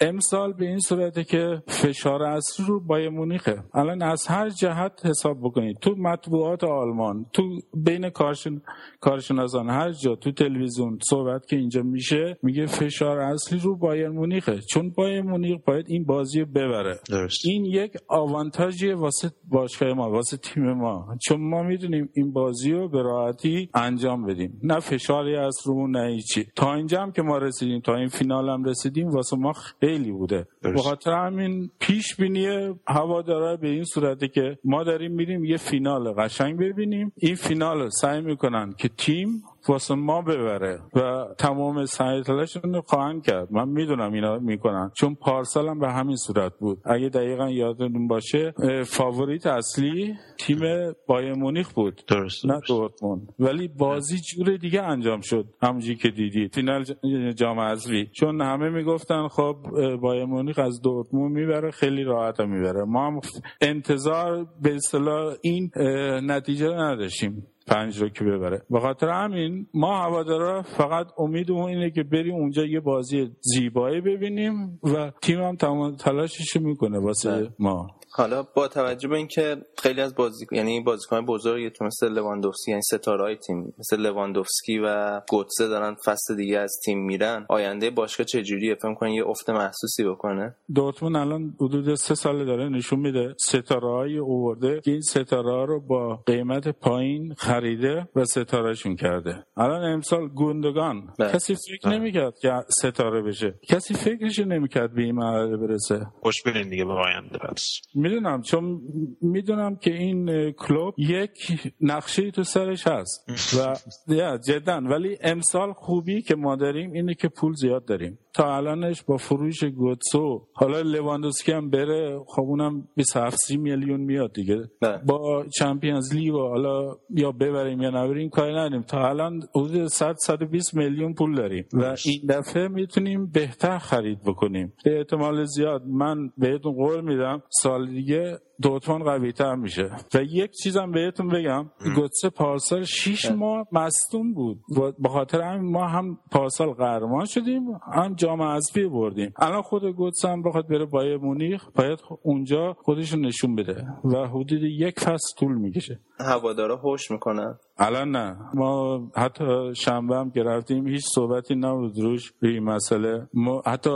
امسال به این صورته که فشار اصلی رو بایر مونیخه. الان از هر جهت حساب بکنید. تو مطبوعات آلمان تو بین کارشن... کارشناسان هر جا تو تلویزیون صحبت که اینجا میشه میگه فشار اصلی رو بایر مونیخه. چون بایر مونیخ باید این بازی رو ببره. درست. این یک آوانتاژی واسه باشگاه ما واسه تیم ما. چون ما می‌دونیم این بازی رو به راحتی انجام بدیم. نه فشاری از رو نه هیچی. تا اینجا هم که ما رسیدیم تا این فینال هم رسیدیم واسه ما خیلی بوده. به خاطر همین پیش بینی هوادارا به این صورته که ما داریم میریم یه فینال قشنگ ببینیم. این فینال رو سعی می‌کنن که تیم واسه ما ببره. و تمام سعی تلاششون رو خواهند کرد. من می‌دونم اینا می‌کنن. چون پارسال هم به همین صورت بود. اگه دقیقا یادتون باشه فاوریت اصلی تیم بایر مونیخ بود. درست نه دورتموند. ولی بازی جور دیگه انجام شد. همونجوری که دیدید فینال جام حذفی. چون همه می‌گفتن خب بایر مونیخ از دورتموند می‌بره. خیلی راحت می‌بره. ما هم انتظار به اصطلاح این نتیجه رو نداشتیم. پنج رو که ببره. به خاطر همین ما هوادارا فقط امیدمون اینه که بریم اونجا یه بازی زیبایی ببینیم و تیم هم تمام تلاشش می‌کنه واسه ما. حالا با توجه به اینکه خیلی از بازی یعنی بازیکن بزرگی تو مثل لواندوفسکی یعنی ستاره تیم مثل لواندوفسکی و گوتسه دارن فصل دیگه از تیم میرن. آینده باشگاه چجوریه فکر کنین یه افت محسوسی بکنه؟ دورتموند الان حدود سه سال داره نشون میده. ستاره های اوورده که این ستاره ها رو با قیمت پایین خریده و ستارهشون کرده. الان امسال گوندگان بله. کسی فکر نمی‌کرد که ستاره بشه. کسی فکرش نمی‌کرد به این مرحله برسه. خوش برین دیگه به آینده. پس می‌دونم چون می‌دونم که این کلوب یک نقشه تو سرش هست. و یا جدا. ولی امسال خوبی که ما داریم اینه که پول زیاد داریم. تا الانش با فروش گوتسو حالا لواندوسکی هم بره خب اونم 27 30 میلیون میاد دیگه. بله. با چمپیونز لیگ و حالا یا ببریم یا نبریم کاری نداریم. تا الان حدود 100 120 میلیون پول داریم. و این دفعه می‌تونیم بهتر خرید بکنیم. به احتمال زیاد من بهتون قول میدم سال دیگه دورتموند قوی تر میشه. و یک چیزم بهتون بگم گوتسه پارسال 6 ماه مصدوم بود. به خاطر همین ما هم پارسال قهرمان شدیم هم جام حذفی بردیم. الان خود گوتسه هم بخواد بره بایر مونیخ باید اونجا خودش رو نشون بده و حدود یک فصل طول می‌کشه. هوادارا هوش می‌کنن؟ الان نه. ما حتی شنبه هم که رفتیم هیچ صحبتی نبود روش روی این مسئله. ما حتی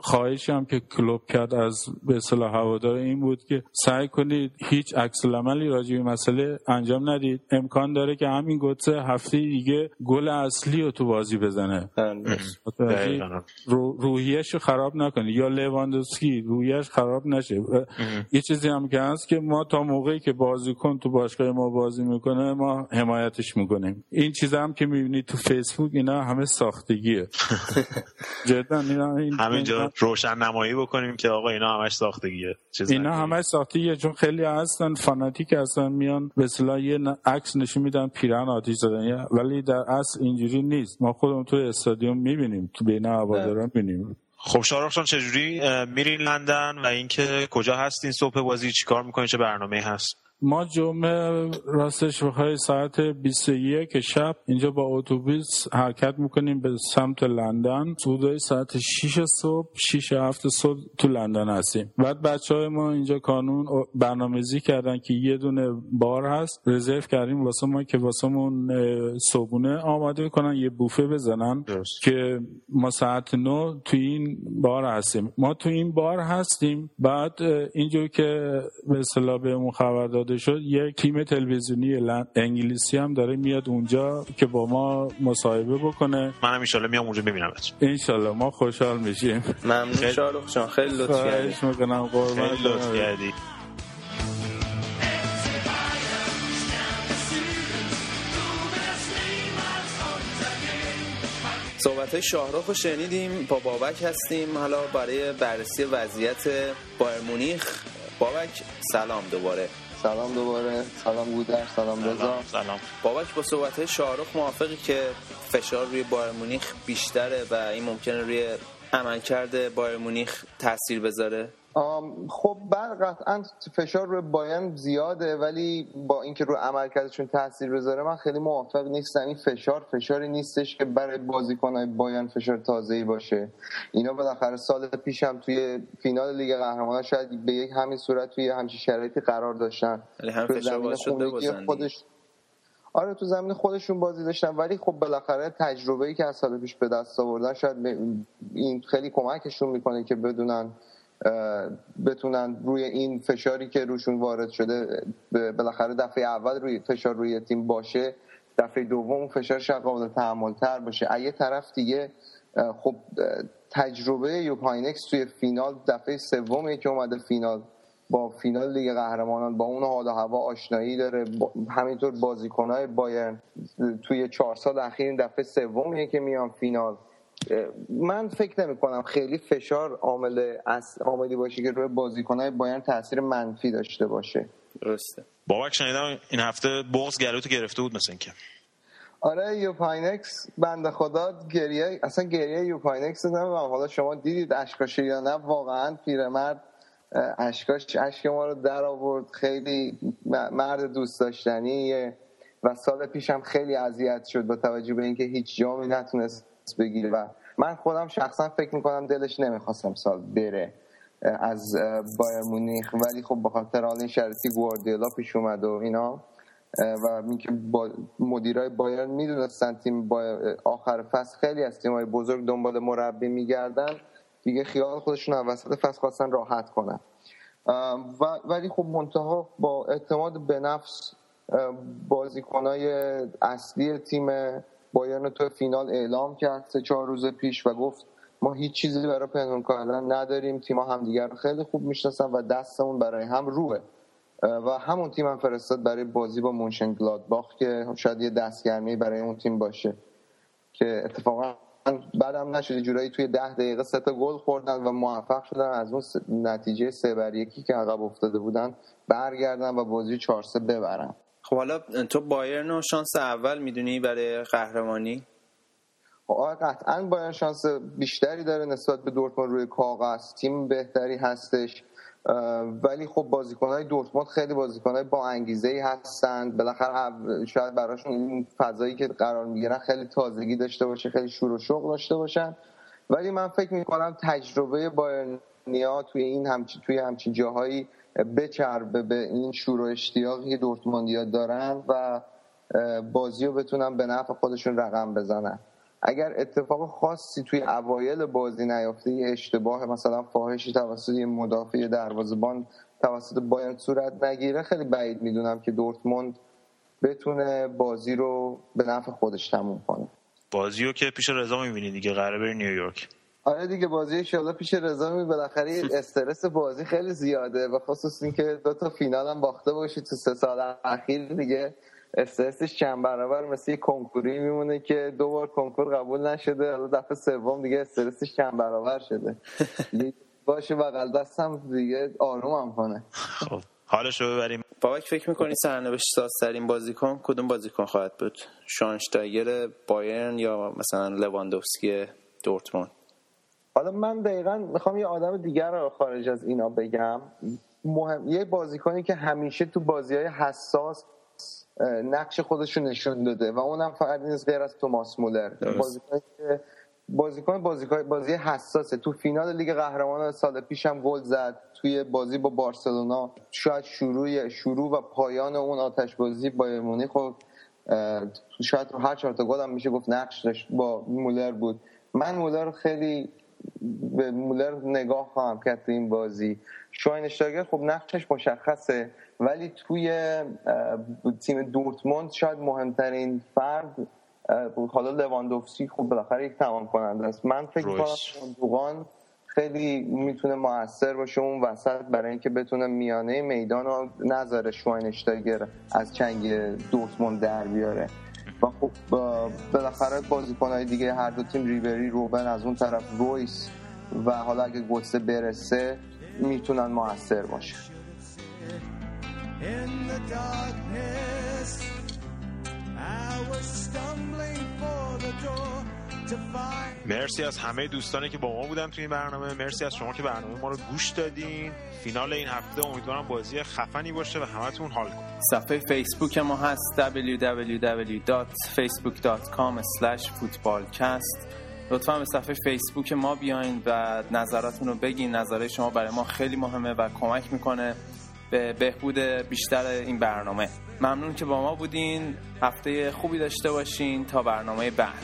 خواهشی هم که کلوب کرد از به اصطلاح هوادار این بود که سعی کنید هیچ عکس العملی راجع به مسئله انجام ندید. امکان داره که همین گوتسه هفته دیگه گل اصلی رو تو بازی بزنه. رو روحیش رو خراب نکنه. یا لواندوسکی روحیش خراب نشه. یه چیزی هم که هست که ما تا موقعی که بازیکن تو باشگاه ما بازی می‌کنه ما حمایتش می‌کنیم. این چیز هم که می‌بینید تو فیسبوک اینا همه ساختگیه. جدا اینا این همینجا روشن نمایی بکنیم که آقا اینا همش ساختگیه. اینا همش ساختگیه چون خیلی هستن فاناتیک هستن میان به اصطلاح یه عکس نشون میدن پیرن آتیش زدن. ولی در اصل اینجوری نیست. ما خودمون تو استادیوم می‌بینیم تو بین هواداران می‌بینیم. خب شارخ جان چجوری؟ میرین لندن و اینکه کجا هستین؟ صبح بازی چیکار می‌کنین؟ چه برنامه هست؟ ما جمعه راستش بخوای ساعت 21 شب اینجا با اتوبوس حرکت می‌کنیم به سمت لندن. حدود ساعت 6 صبح 6 هفت صبح تو لندن هستیم. بعد بچه های ما اینجا کانون برنامه‌ریزی کردن که یه دونه بار هست. رزرو کردیم واسه ما که واسه مون اه، صبحونه آماده کنن یه بوفه بزنن که ما ساعت 9 تو این بار هستیم. ما تو این بار هستیم. بعد اینجور که به اصطلاح بهمون خبر داده شد. یک تیم تلویزیونی انگلیسی هم داره میاد اونجا که با ما مصاحبه بکنه. منم ان میام اونجا ببینمت انشالله. ما خوشحال میشیم. ممنون شارخ جان. خیلی لطف می‌کنم. قربان خیلی لطف کردی. صحبت های شاهرخ رو شنیدیم. با بابک هستیم. حالا برای بررسی وضعیت بایر مونیخ. بابک سلام دوباره. سلام دوباره. سلام گودر سلام رضا. سلام بابک با صحبت شاهرخ موافقی که فشار روی بایر مونیخ بیشتره و این ممکنه روی عملکرد بایر مونیخ تاثیر بذاره؟ خب بعد قطعا فشار روی بایرن زیاده ولی با اینکه رو عملکردشون تاثیر بذاره من خیلی موافق نیستم. این فشار فشاری نیستش که برای بازیکنهای بایرن فشار تازه‌ای باشه. اینا بالاخره سال پیش هم توی فینال لیگ قهرمانان شاید به یک همین صورت توی همچین شرایطی قرار داشتن. هم فشار. خودش آره تو زمین خودشون بازی داشتن ولی خب بالاخره تجربه‌ای که از سال پیش به دست آوردن شاید این خیلی کمکشون می‌کنه که بدونن بتونن روی این فشاری که روشون وارد شده بالاخره دفعه اول روی فشار روی تیم باشه دفعه دوم فشار شاید قابل تحمل تر باشه. از یه طرف دیگه خب تجربه یوپاینکس توی فینال دفعه سومیه که اومده فینال با فینال لیگ قهرمانان با اون حال و هوا آشنایی داره با- همینطور بازیکنهای بایرن توی چهار سال اخیر دفعه سومیه که میان فینال. من فکر نمی کنم. خیلی فشار عامل عاملی باشه که روی بازیکنهای بایرن تاثیر منفی داشته باشه. درسته. بابک شنیدم این هفته بغض گلوتو گرفته بود مثل اینکه. آره یوپ هاینکس بنده خدا گریه اصلا گریه یوپ هاینکس رو نمی‌دونم حالا شما دیدید اشکاش یا نه؟ واقعا پیرمرد اشکاش اشک ما رو در آورد. خیلی مرد دوست داشتنیه و سال پیشم خیلی اذیت شد با توجه به اینکه هیچ جامی نتونست بگیره و من خودم شخصا فکر می‌کنم دلش نمی‌خواست امسال بره از بایر مونیخ. ولی خب به خاطر حال این شرطی گواردیولا پیش اومد و اینا و اینکه با مدیرای بایرن می‌دونستن تیم با آخر فصل خیلی از تیم‌های بزرگ دنبال مربی میگردن. دیگه خیال خودشون از وسط فصل خواستن راحت کنن. و ولی خب منتها با اعتماد به نفس بازیکنای اصلی تیم بایرن تو فینال اعلام کرد سه چهار روز پیش و گفت ما هیچ چیزی برای پنهان کردن نداریم. تیم‌ها همدیگر رو خیلی خوب می‌شناسن و دستمون برای هم روه و همون تیم هم فرستاد برای بازی با مونشن گلادباخ که شاید یه دستگرمی برای اون تیم باشه. که اتفاقا بعدم نشد. جورایی توی ده دقیقه سه تا گل خوردن و موفق شدن. از اون نتیجه سه بر یکی که عقب افتاده بودن برگردن و بازی 4 3 ببرن. خب حالا تو بایرن رو شانس اول می‌دونی برای قهرمانی؟ خب قطعا باید شانس بیشتری داره نسبت به دورتموند روی کاغذ. تیم بهتری هستش. ولی خب بازیکنهای دورتموند خیلی بازیکنهای با انگیزه ای هستند. بالاخره شاید براشون این فضایی که قرار می‌گیرن خیلی تازگی داشته باشه خیلی شور و شوق داشته باشن. ولی من فکر می‌کنم تجربه بایرنیا توی این همچین توی همچین جاهایی بچربه به این شور و اشتیاقی که دورتموندیا دارن و بازی رو بتونن به نفع خودشون رقم بزنن. اگر اتفاق خاصی توی اوایل بازی نیافته یه اشتباه مثلا فاحشی توسط یه مدافع دروازه‌بان توسط بایرن صورت نگیره خیلی بعید می‌دونم که دورتموند بتونه بازی رو به نفع خودش تموم کنه. بازی رو که پیش رضا می‌بینی دیگه قراره بری نیویورک. آره دیگه بازی انشالله پیش رضا می بالاخره استرس بازی خیلی زیاده و خصوص اینکه دو تا فینال هم باخته باشی تو سه سال اخیر دیگه. استرسش چند برابر مثل یه کنکوری میمونه که دو بار کنکور قبول نشده. حالا دفعه سوم دیگه استرسش چند برابر شده. باشه بغل دستم دیگه آرومم کنه. خب حالش رو ببریم. بابک فکر می‌کنی سرنوشت سازترین بازیکن کدوم بازیکن خواهد بود؟ شانشتاگر بایرن یا مثلا لواندوفسکی دورتموند؟ حالا من دقیقا می‌خوام یه آدم دیگر رو خارج از اینا بگم. مهم... یه بازیکنی که همیشه تو بازی های حساس نقش خودش رو نشون داده و اونم فقط نیست غیر از توماس مولر. بازیکنی که بازیکن بازیکن بازی حساسه. تو فینال لیگ قهرمانان سال پیش هم گل زد. توی بازی با بارسلونا شاید شروع شروع و پایان اون آتش بازی با مونیخ شاید هر چهار تا گل هم میشه گفت نقش داشت با مولر بود. من مولر خیلی به مولر نگاه خواهم کرد تو این بازی. شواینشتاگر خب نقشش مشخصه ولی توی تیم دورتموند شاید مهمترین فرد اه، حالا لواندوفسکی خب بالاخره یک تمام کننده است. من فکر. می‌کنم دوغان خیلی می‌تونه موثر باشه اون وسط برای اینکه بتونه میانه میدان رو نذاره شواینشتاگر از چنگ دورتموند در بیاره. و خب با- بالاخره بازیکنهای دیگه هر دو تیم ریبری روبن از اون طرف رویس و حالا اگه گوتسه برسه می‌تونن موثر باشه. In the darkness, مرسی از همه دوستانی که با ما بودن توی این برنامه. مرسی از شما که برنامه ما رو گوش دادین. فینال این هفته امیدوارم بازی خفنی باشه و همتون حال کنید. صفحه فیسبوک ما هست www.facebook.com footballcast لطفا به صفحه فیسبوک ما بیاین و نظراتتون رو بگین. نظرات شما برای ما خیلی مهمه و کمک می‌کنه. به بهبود بیشتر این برنامه. ممنون که با ما بودین. هفته خوبی داشته باشین تا برنامه بعد.